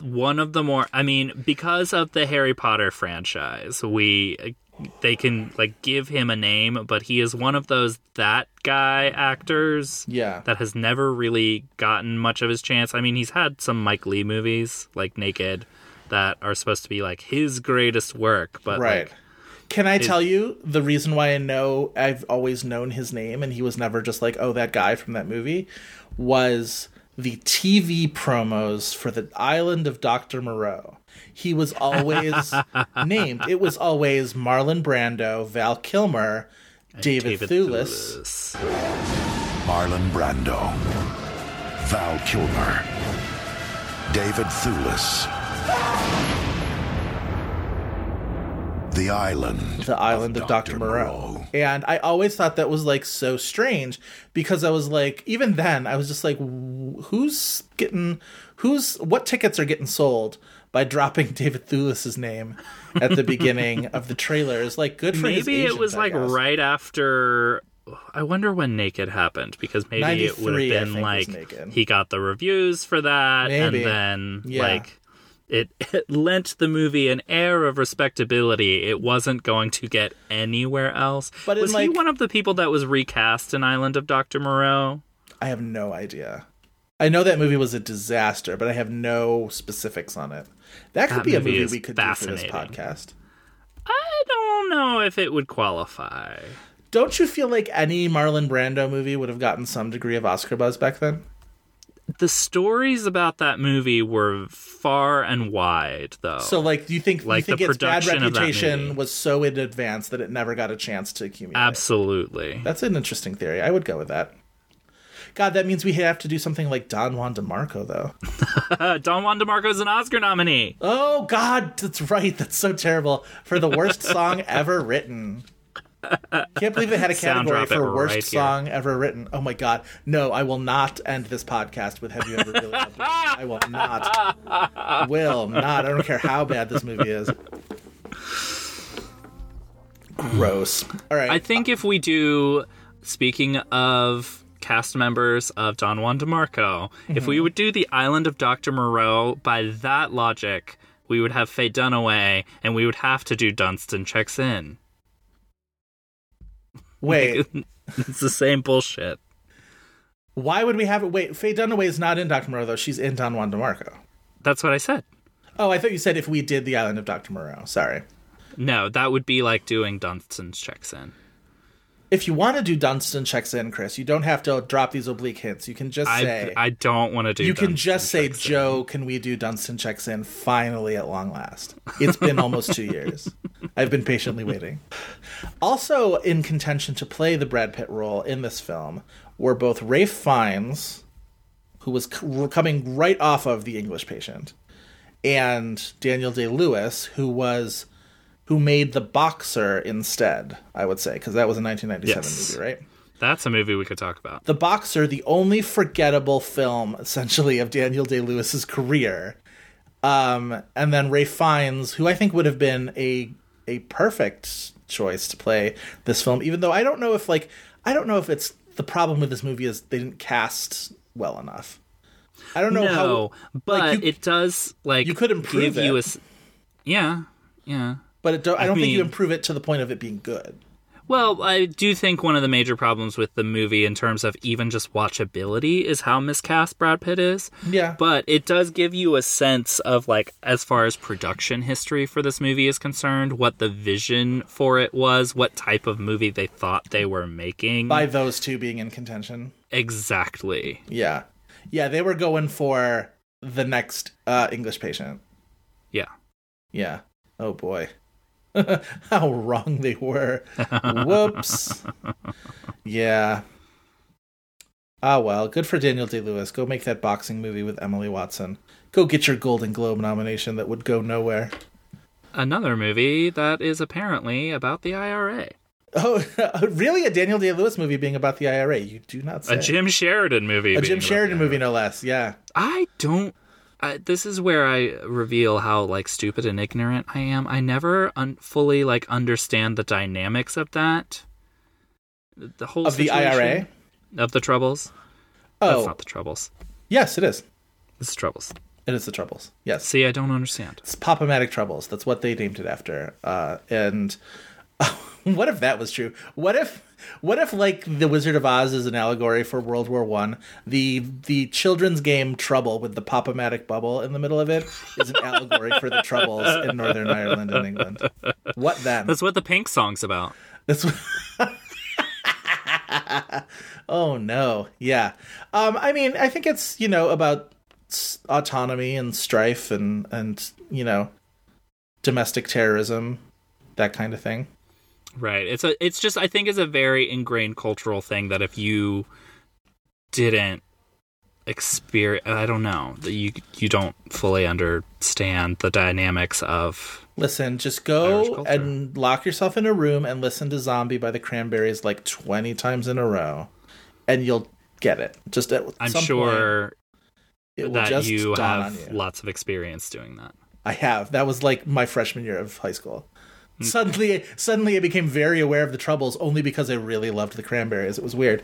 one of the more. I mean, because of the Harry Potter franchise, we they can like give him a name, but he is one of those that guy actors Yeah. that has never really gotten much of his chance. I mean, he's had some Mike Lee movies like Naked that are supposed to be like his greatest work, but right. like, Can I tell you the reason why I know I've always known his name and he was never just like, oh, that guy from that movie was the TV promos for the island of Dr. Moreau. He was always <laughs> named. It was always Marlon Brando, Val Kilmer, David, David Thewlis. Thewlis. Marlon Brando, Val Kilmer, David Thewlis. The Island. the island of Dr. Moreau. And I always thought that was like so strange because I was like, even then, I was just like, who's getting, who's, what tickets are getting sold by dropping <laughs> David Thewlis's name at the beginning of the trailer is Like, good for his Maybe it was I like guess. right after. I wonder when Naked happened because maybe it would have been like he got the reviews for that, Maybe. and then Yeah. like it, it lent the movie an air of respectability. It wasn't going to get anywhere else. But was he one of the people that was recast in Island of Dr. Moreau? I have no idea. I know that movie was a disaster, but I have no specifics on it. That could That be a movie movie we could do for this podcast. I don't know if it would qualify. Don't you feel like any Marlon Brando movie would have gotten some degree of Oscar buzz back then? The stories about that movie were far and wide, though. So, like, do you think Like, you the think its bad production of that reputation was so in advance that it never got a chance to accumulate? absolutely. That's an interesting theory. I would go with that. God, that means we have to do something like Don Juan DeMarco, though. <laughs> Don Juan DeMarco's an Oscar nominee. Oh God, that's right. That's so terrible for the worst song ever written. Can't believe they had a category for worst right here. song ever written. Oh my God, no! I will not end this podcast with "Have you ever really loved me?" I will not. Will not. I don't care how bad this movie is. Gross. All right. I think if we do, speaking of cast members of Don Juan DeMarco, if we mhm. would do the Island of Dr. Moreau, by that logic, we would have Faye Dunaway, and we would have to do Dunston Checks In. Wait, <laughs> It's the same bullshit. why would we have it? Wait, Faye Dunaway is not in Dr. Moreau though. She's in Don Juan DeMarco. That's what I said. Oh, I thought you said if we did the Island of Dr. Moreau. Sorry. No, that would be like doing Dunston Checks In. If you want to do Dunston checks in, Chris, you don't have to drop these oblique hints. You can just I, say I don't want to do you can just say, Checks In. Joe, can we do Dunston checks in finally at long last? It's been almost two years. I've been patiently waiting. Also in contention to play the Brad Pitt role in this film were both Ralph Fiennes, who was c- coming right off of The English Patient, and Daniel Day Lewis, who was who made The Boxer instead. I would say because that was a 1997 Yes. movie, right? That's a movie we could talk about. The Boxer, the only forgettable film essentially of Daniel Day Lewis's career. Um, and then Ray Fiennes, who I think would have been a a perfect choice to play this film, even though I don't know if like I don't know if it's the problem with this movie is they didn't cast well enough. I don't know no, how but like, you- it does like you could improve give you a it. yeah, yeah. But it don't, I I don't think you mean- improve it to the point of it being good. Well, I do think one of the major problems with the movie in terms of even just watchability is how miscast Brad Pitt is. Yeah. But it does give you a sense of like as far as production history for this movie is concerned, what the vision for it was, what type of movie they thought they were making. By those two being in contention. exactly. Yeah. Yeah, they were going for the next uh, English patient. Yeah. Yeah. Oh boy. <laughs> How wrong they were. Whoops. Yeah. Ah well, good for Daniel Day Lewis. Go make that boxing movie with Emily Watson. Go get your Golden Globe nomination that would go nowhere. Another movie that is apparently about the IRA. Oh, <laughs> really? A Daniel Day Lewis movie being about the IRA? You do not say. A Jim Sheridan movie. A Jim Sheridan movie, no less. Yeah. I don't. I, this is where I reveal how like stupid and ignorant I am. I never un- fully like understand the dynamics of that. The whole Of the. IRA? of the troubles. Oh, That's not the troubles. yes, it is. It's the troubles. It is the Troubles. Yes. See, I don't understand. It's Pop-O-Matic Troubles. That's what they named it after. Uh, and <laughs> what if that was true? What if what if like the Wizard of Oz is an allegory for World War One? The the children's game Trouble with the Pop-O-Matic bubble in the middle of it is an allegory for the troubles in Northern Ireland and England. What then? That's what the Pink song's about. That's what... <laughs> oh no, yeah. Um, I mean, I think it's you know about autonomy and strife and and you know domestic terrorism, that kind of thing. Right. It's a. It's just. I think it's a very ingrained cultural thing that if you didn't experience, I don't know that you you don't fully understand the dynamics of. Listen, just go and lock yourself in a room and listen to "Zombie" by the Cranberries like twenty times in a row, and you'll get it. Just at I'm sure point, it will that just you have you. lots of experience doing that. I have. That was like my freshman year of high school. <laughs> Suddenly, suddenly, I became very aware of the troubles only because I really loved the Cranberries. It was weird.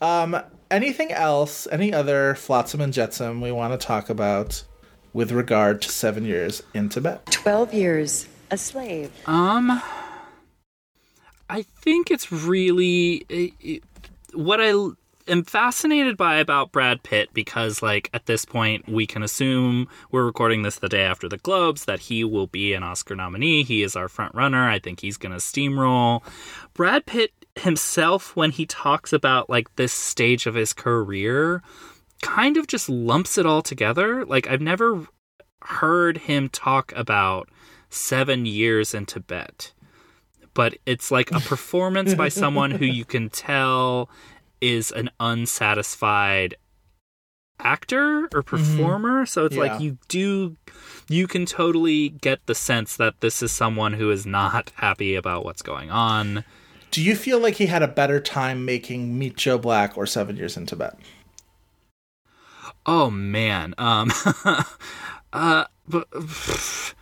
Um, anything else? Any other flotsam and jetsam we want to talk about with regard to seven years in Tibet? 12 years a slave. Um, I think it's really it, it- what I l- am fascinated by about Brad Pitt because, like, at this point, we can assume we're recording this the day after the Globes that he will be an Oscar nominee. He is our front runner. I think he's going to steamroll. Brad Pitt himself, when he talks about like this stage of his career, kind of just lumps it all together. Like I've never heard him talk about seven years in Tibet, but it's like a performance by someone who you can tell is an unsatisfied actor or performer. So it's Yeah. like you do, you can totally get the sense that this is someone who is not happy about what's going on. Do you feel like he had a better time making Meet Joe Black or Seven Years in Tibet? Oh man, um, <laughs> uh, but. <sighs>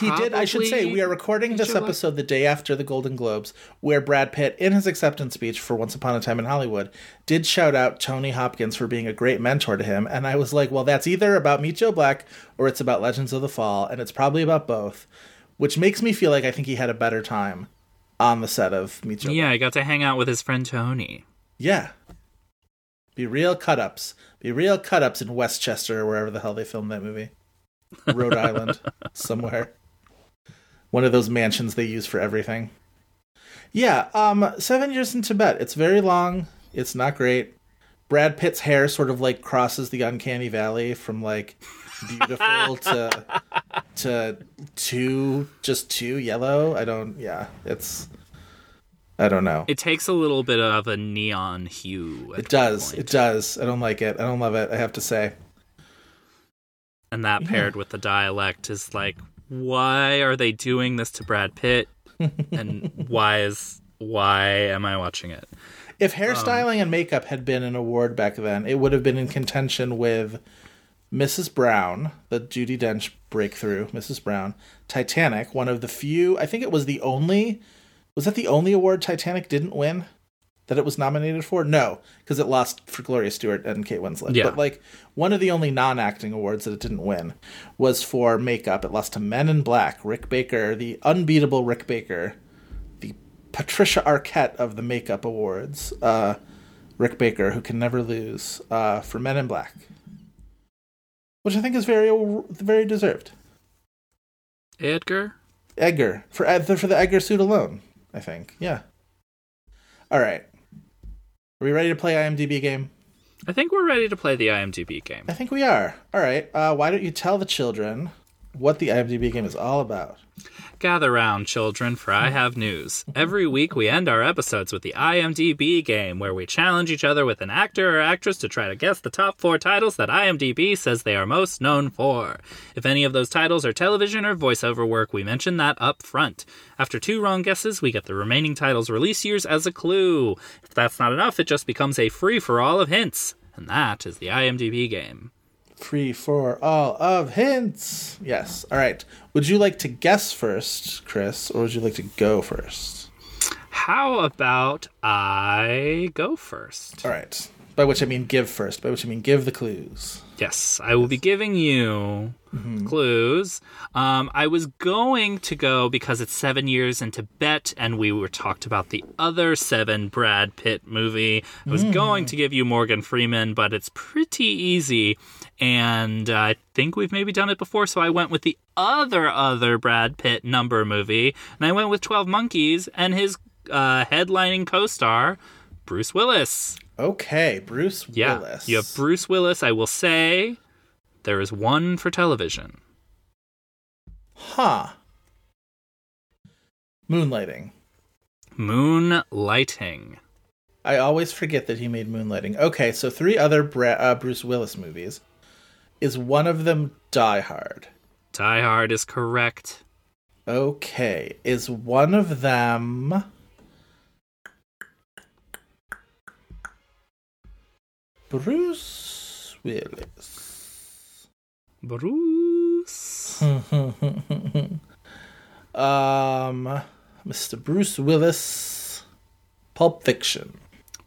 He did. I should say we are recording this Joe Black. episode the day after the Golden Globes, where Brad Pitt, in his acceptance speech for Once Upon a Time in Hollywood, did shout out Tony Hopkins for being a great mentor to him. And I was like, well, that's either about Meet Joe Black or it's about Legends of the Fall, and it's probably about both, which makes me feel like I think he had a better time on the set of Meet Joe. Yeah, I got to hang out with his friend Tony. Yeah. Be real cut ups. Be real cut ups in Westchester or wherever the hell they filmed that movie. Rhode Island, somewhere. One of those mansions they use for everything. Yeah, um, Seven Years in Tibet. It's very long. It's not great. Brad Pitt's hair sort of like crosses the uncanny valley from like beautiful to <laughs> to too just too yellow. I don't yeah, it's I don't know. It takes a little bit of a neon hue. It does. It does. I don't like it. I don't love it. I have to say. And that paired with the dialect is like, why are they doing this to Brad Pitt? <laughs> and why is why am I watching it? If hairstyling um, and makeup had been an award back then, it would have been in contention with Mrs. Brown, the Judi Dench breakthrough, Mrs. Brown, Titanic, one of the few, I think it was the only, was that the only award Titanic didn't win that it was nominated for? No, because it lost for Gloria Stuart and Kate Winslet. Yeah. But like one of the only non-acting awards that it didn't win was for makeup. It lost to Men in Black, Rick Baker, the unbeatable Rick Baker, the Patricia Arquette of the makeup awards. Uh, Rick Baker, who can never lose, uh, for Men in Black, which I think is very, very deserved. Edgar? Edgar for for the Edgar suit alone. I think, yeah. All right, are we ready to play IMDb game? I think we're ready to play the IMDb game. I think we are. All right. Uh, why don't you tell the children what the IMDb game is all about? Gather round, children, for I have news. Every week we end our episodes with the IMDb game, where we challenge each other with an actor or actress to try to guess the top four titles that IMDb says they are most known for. If any of those titles are television or voiceover work, we mention that up front. After two wrong guesses, we get the remaining titles' release years as a clue. If that's not enough, it just becomes a free for all of hints. And that is the IMDb game. Free for all of hints. Yes. All right. Would you like to guess first, Chris, or would you like to go first? How about I go first? All right. By which I mean give first. By which I mean give the clues. Yes, I will be giving you clues. Um, I was going to go because it's seven years in Tibet, and we were talked about the other seven Brad Pitt movie. I was going to give you Morgan Freeman, but it's pretty easy, and I think we've maybe done it before. So I went with the other other Brad Pitt number movie, and I went with Twelve Monkeys and his uh, headlining co-star Bruce Willis. Okay, Bruce Yeah, Willis. you have Bruce Willis. I will say there is one for television. Huh. Moonlighting. Moonlighting. I always forget that he made Moonlighting. Okay, so three other Bra- uh, Bruce Willis movies. Is one of them Die Hard? Die Hard is correct. Okay. Is one of them. Bruce Willis. Bruce. <laughs> Um, Mr. Bruce Willis. Pulp Fiction.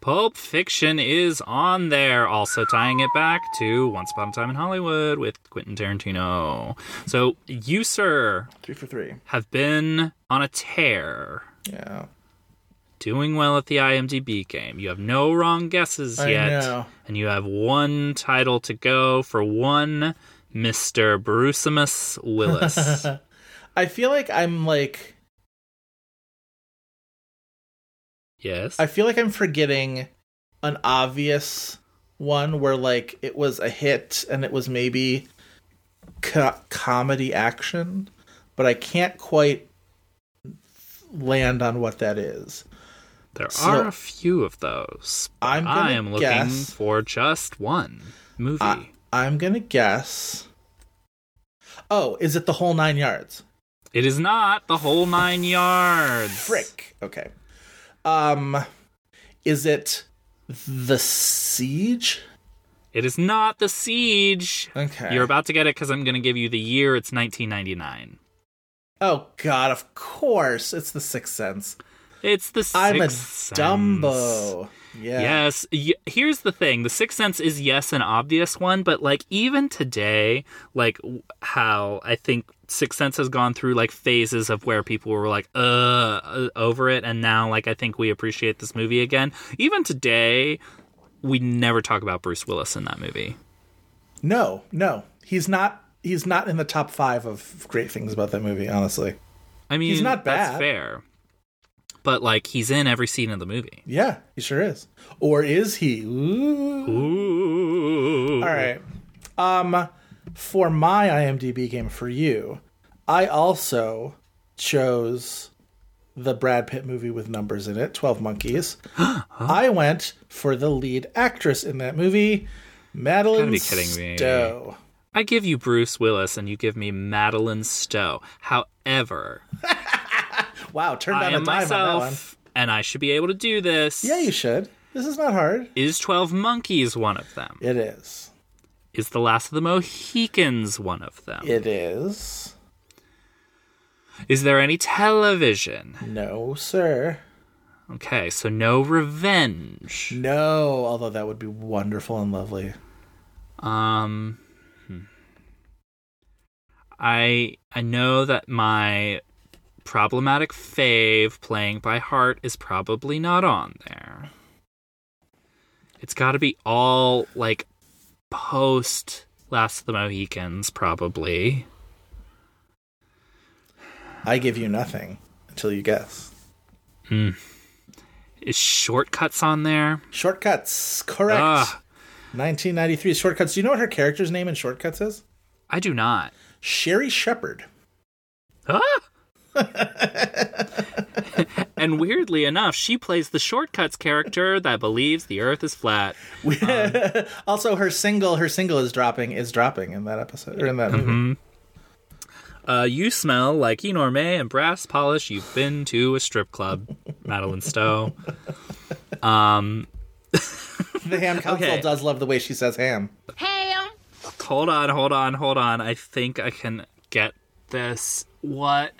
Pulp Fiction is on there, also tying it back to Once Upon a Time in Hollywood with Quentin Tarantino. So you, sir, Three for three. have been on a tear. Yeah. Doing well at the IMDb game. You have no wrong guesses I yet. know. And you have one title to go for one Mr. Brucimus Willis. <laughs> I feel like I'm like. Yes. I feel like I'm forgetting an obvious one where like it was a hit and it was maybe co- comedy action, but I can't quite land on what that is. There So- are a few of those. but I'm I am looking guess- for just one movie. I, I'm gonna guess. Oh, is it the whole nine yards? it is not the whole nine yards. Frick. Okay. Um, is it the siege? It is not the siege. Okay. You're about to get it because I'm going to give you the year. It's 1999. Oh God! Of course, it's the Sixth Sense. It's the Sixth I'm a Sense. Dumbo. Yeah. Yes. Y- here's the thing: the Sixth Sense is yes an obvious one, but like even today, like w- how I think Sixth Sense has gone through like phases of where people were like, uh, uh, over it, and now like I think we appreciate this movie again. Even today, we never talk about Bruce Willis in that movie. No, no, he's not. He's not in the top five of great things about that movie. Honestly. I mean, He's not That's bad. fair. But like he's in every scene of the movie. Yeah, he sure is. Or is he? Ooh. Ooh. All right. Um, for my IMDb game for you, I also chose the Brad Pitt movie with numbers in it, Twelve Monkeys. <gasps> I went for the lead actress in that movie, Madeleine be kidding me. Stowe. I give you Bruce Willis and you give me Madeleine Stowe. However, <laughs> Wow, turned I on a am dime on that one. myself and I should be able to do this. Yeah, you should. This is not hard. Is 12 Monkeys one of them? It is. Is The Last of the Mohicans one of them? It is. Is there any television? No, sir. Okay, so no revenge. No, although that would be wonderful and lovely. Um hmm. I I know that my problematic fave playing by heart is probably not on there. It's got to be all like post Last of the Mohicans probably. I give you nothing until you guess. Is Short Cuts on there? Short Cuts, correct. Ah. 1993 Short Cuts. Do you know what her character's name in Short Cuts is? I do not. Sherry Shepard. Ah! <laughs> and weirdly enough, she plays the Short Cuts character that believes the earth is flat. <laughs> also, her single, her single is dropping, is dropping in that episode or in that Mm-hmm. movie. Uh, you smell like Enorme and brass polish. You've been to a strip club, Madeleine Stowe. Um, <laughs> The ham council Okay. does love the way she says ham. ham. hold on, hold on, hold on. I think I can get this. What?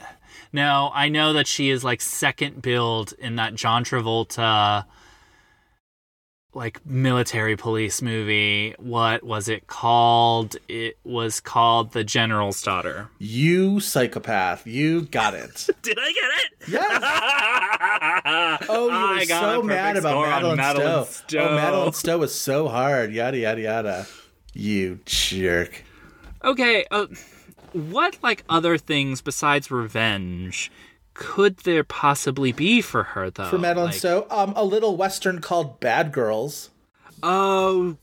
No, I know that she is like second billed in that John Travolta like military police movie. What was it called? It was called The General's Daughter. You psychopath. You got it. <laughs> Did I get it? Yes. <laughs> Oh, you were I got so mad about Madeleine, Madeleine Stowe. Stowe. Oh, Madeleine Stowe was so hard. Yada yada yada. You jerk. Okay, uh, what like other things besides revenge could there possibly be for her though? For Madeleine Like- Stowe, um, a little western called Bad Girls. Oh,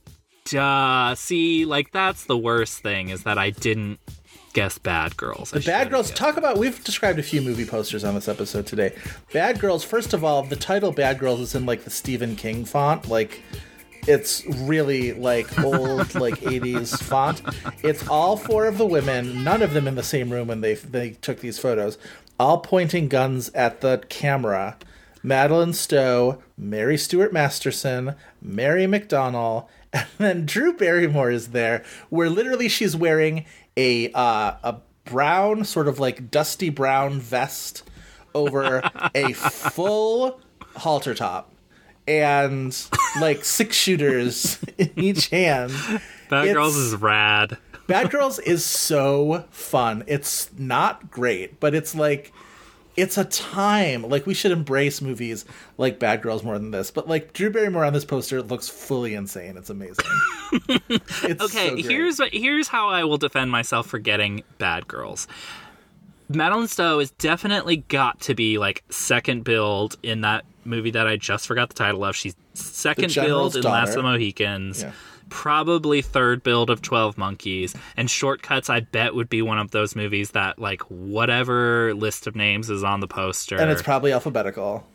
duh. See, like that's the worst thing is that I didn't guess Bad Girls. The Bad Girls. Talk about. We've described a few movie posters on this episode today. Bad Girls. First of all, the title Bad Girls is in like the Stephen King font. Like, it's really like old <laughs> like 80s font. It's all four of the women, none of them in the same room when they they took these photos, all pointing guns at the camera. Madeleine Stowe, Mary Stuart Masterson, Mary McDonnell, <laughs> and then Drew Barrymore is there, where literally she's wearing a uh, a brown, sort of like dusty brown vest over a <laughs> full halter top and like six shooters in each hand. Bad It's- Girls is rad. Bad Girls is so fun. It's not great, but it's like it's a time. Like we should embrace movies like Bad Girls more than this. But like Drew Barrymore on this poster looks fully insane. It's amazing. <laughs> it's Okay, so here's what here's how I will defend myself for getting Bad Girls. Madeleine Stowe has definitely got to be like second billed in that movie that I just forgot the title of. She's second billed in Last of the Mohicans. Yeah. Probably third billed of Twelve Monkeys and Short Cuts. I bet would be one of those movies that like whatever list of names is on the poster. And it's probably alphabetical.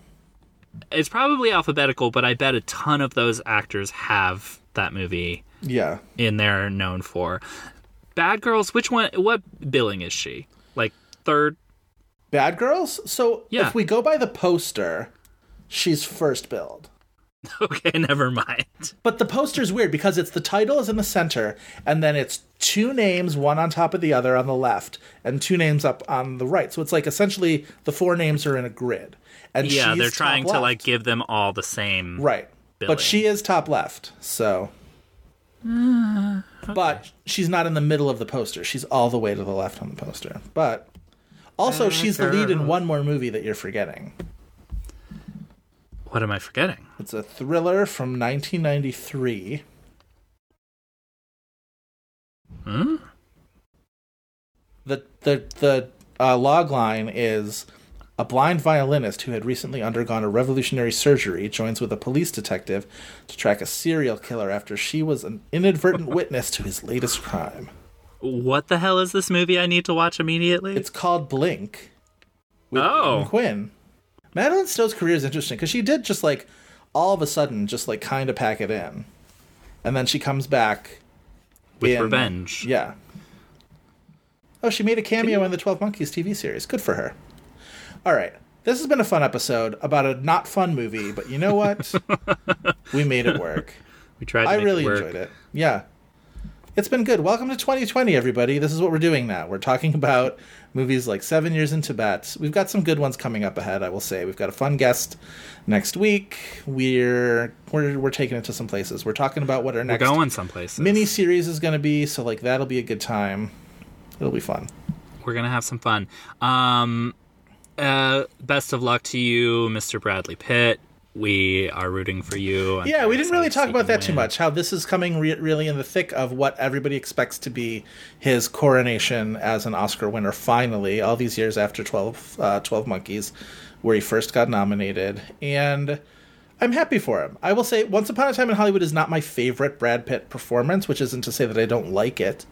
it's probably alphabetical, but I bet a ton of those actors have that movie Yeah. in there known for. Bad Girls, which one what billing is she? Like third? Bad Girls? So Yeah. if we go by the poster, she's first billed. <laughs> Okay, never mind. But the poster's weird because it's the title is in the center, and then it's two names, one on top of the other on the left, and two names up on the right. So it's like essentially the four names are in a grid. And yeah, she's they're trying to left. like give them all the same Right. billing. But she is top left, so. Ah, but she's not in the middle of the poster. She's all the way to the left on the poster. But also, ah, she's the lead in one more movie that you're forgetting. What am I forgetting? It's a thriller from 1993. Hmm? The the the uh, log line is a blind violinist who had recently undergone a revolutionary surgery joins with a police detective to track a serial killer after she was an inadvertent <laughs> witness to his latest crime. What the hell is this movie I need to watch immediately? It's called Blink. With Oh. Quinn. Madeleine Stowe's career is interesting because she did just like all of a sudden just like kind of pack it in, and then she comes back With in- Revenge. Yeah. Oh, she made a cameo in the Twelve Monkeys TV series. Good for her. All right, this has been a fun episode about a not fun movie, but you know what? <laughs> we made it work. We tried to I make really it work. enjoyed it. Yeah. It's been good. Welcome to 2020, everybody. This is what we're doing now. We're talking about movies like Seven Years in Tibet. We've got some good ones coming up ahead, I will say. We've got a fun guest next week. We're we're, we're taking it to some places. We're talking about what our We're next going someplace. mini series is going to be, so like that'll be a good time. It'll be fun. We're gonna have some fun. Um, uh, best of luck to you, Mr. Bradley Pitt. We are rooting for you. Yeah, we didn't really talk about that too much. How this is coming re- really in the thick of what everybody expects to be his coronation as an Oscar winner. Finally, all these years after 12, uh, 12 Monkeys, where he first got nominated, and I'm happy for him. I will say, Once Upon a Time in Hollywood is not my favorite Brad Pitt performance, which isn't to say that I don't like it.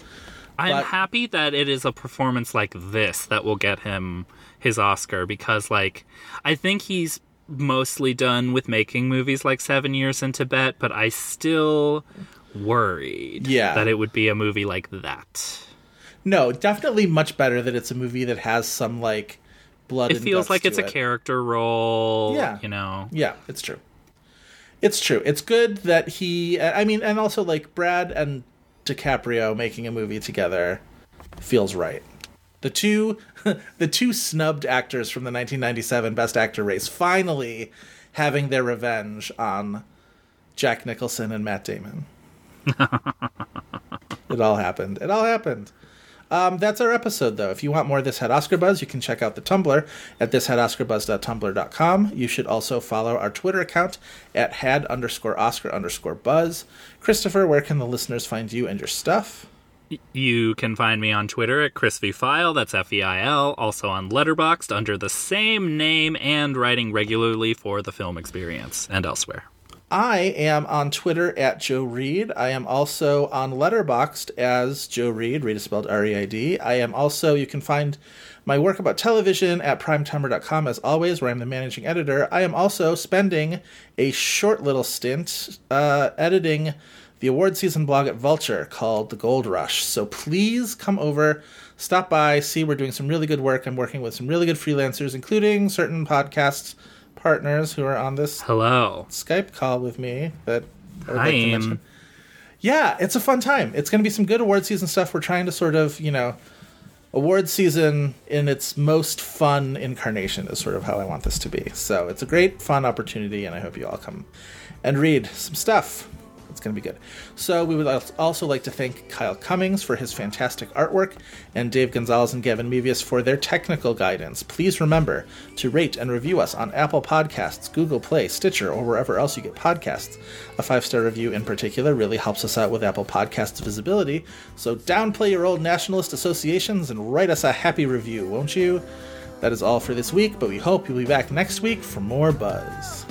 I'm But- happy that it is a performance like this that will get him his Oscar because, like, I think he's mostly done with making movies like Seven Years in Tibet, but I still worried Yeah. that it would be a movie like that. No, definitely much better that it's a movie that has some like blood. It feels like it's a character role. Yeah. You know. Yeah, it's true. It's true. It's good that he. I mean, and also like Brad and DiCaprio making a movie together feels right. The two, <laughs> the two snubbed actors from the 1997 Best Actor race finally having their revenge on Jack Nicholson and Matt Damon. <laughs> it all happened. It all happened. Um, that's our episode, though. If you want more of This Had Oscar Buzz, you can check out the Tumblr at thishadoscarbuzz.tumblr.com. You should also follow our Twitter account at had underscore Oscar underscore Buzz. Christopher, where can the listeners find you and your stuff? You can find me on Twitter at ChrisVFeil, that's F E I L, also on Letterboxd under the same name and writing regularly for the film experience and elsewhere. I am on Twitter at Joe Reid. I am also on Letterboxd as Joe Reid. Reed is spelled R E I D. I am also, you can find my work about television at primetimer.com as always, where I'm the managing editor. I am also spending a short little stint uh, editing the award season blog at Vulture called The Gold Rush. So please come over, stop by, see we're doing some really good work. I'm working with some really good freelancers, including certain podcast partners who are on this Hello. Skype call with me that I would Hi, like to mention. Yeah, it's a fun time. It's going to be some good award season stuff. We're trying to sort of, you know, award season in its most fun incarnation is sort of how I want this to be. So it's a great, fun opportunity, and I hope you all come and read some stuff. It's going to be good. So we would also like to thank Kyle Cummings for his fantastic artwork and Dave Gonzalez and Gavin Mevius for their technical guidance. Please remember to rate and review us on Apple Podcasts, Google Play, Stitcher, or wherever else you get podcasts. A five star review in particular really helps us out with Apple Podcasts visibility. So downplay your old nationalist associations and write us a happy review, won't you? That is all for this week, but we hope you'll be back next week for more buzz.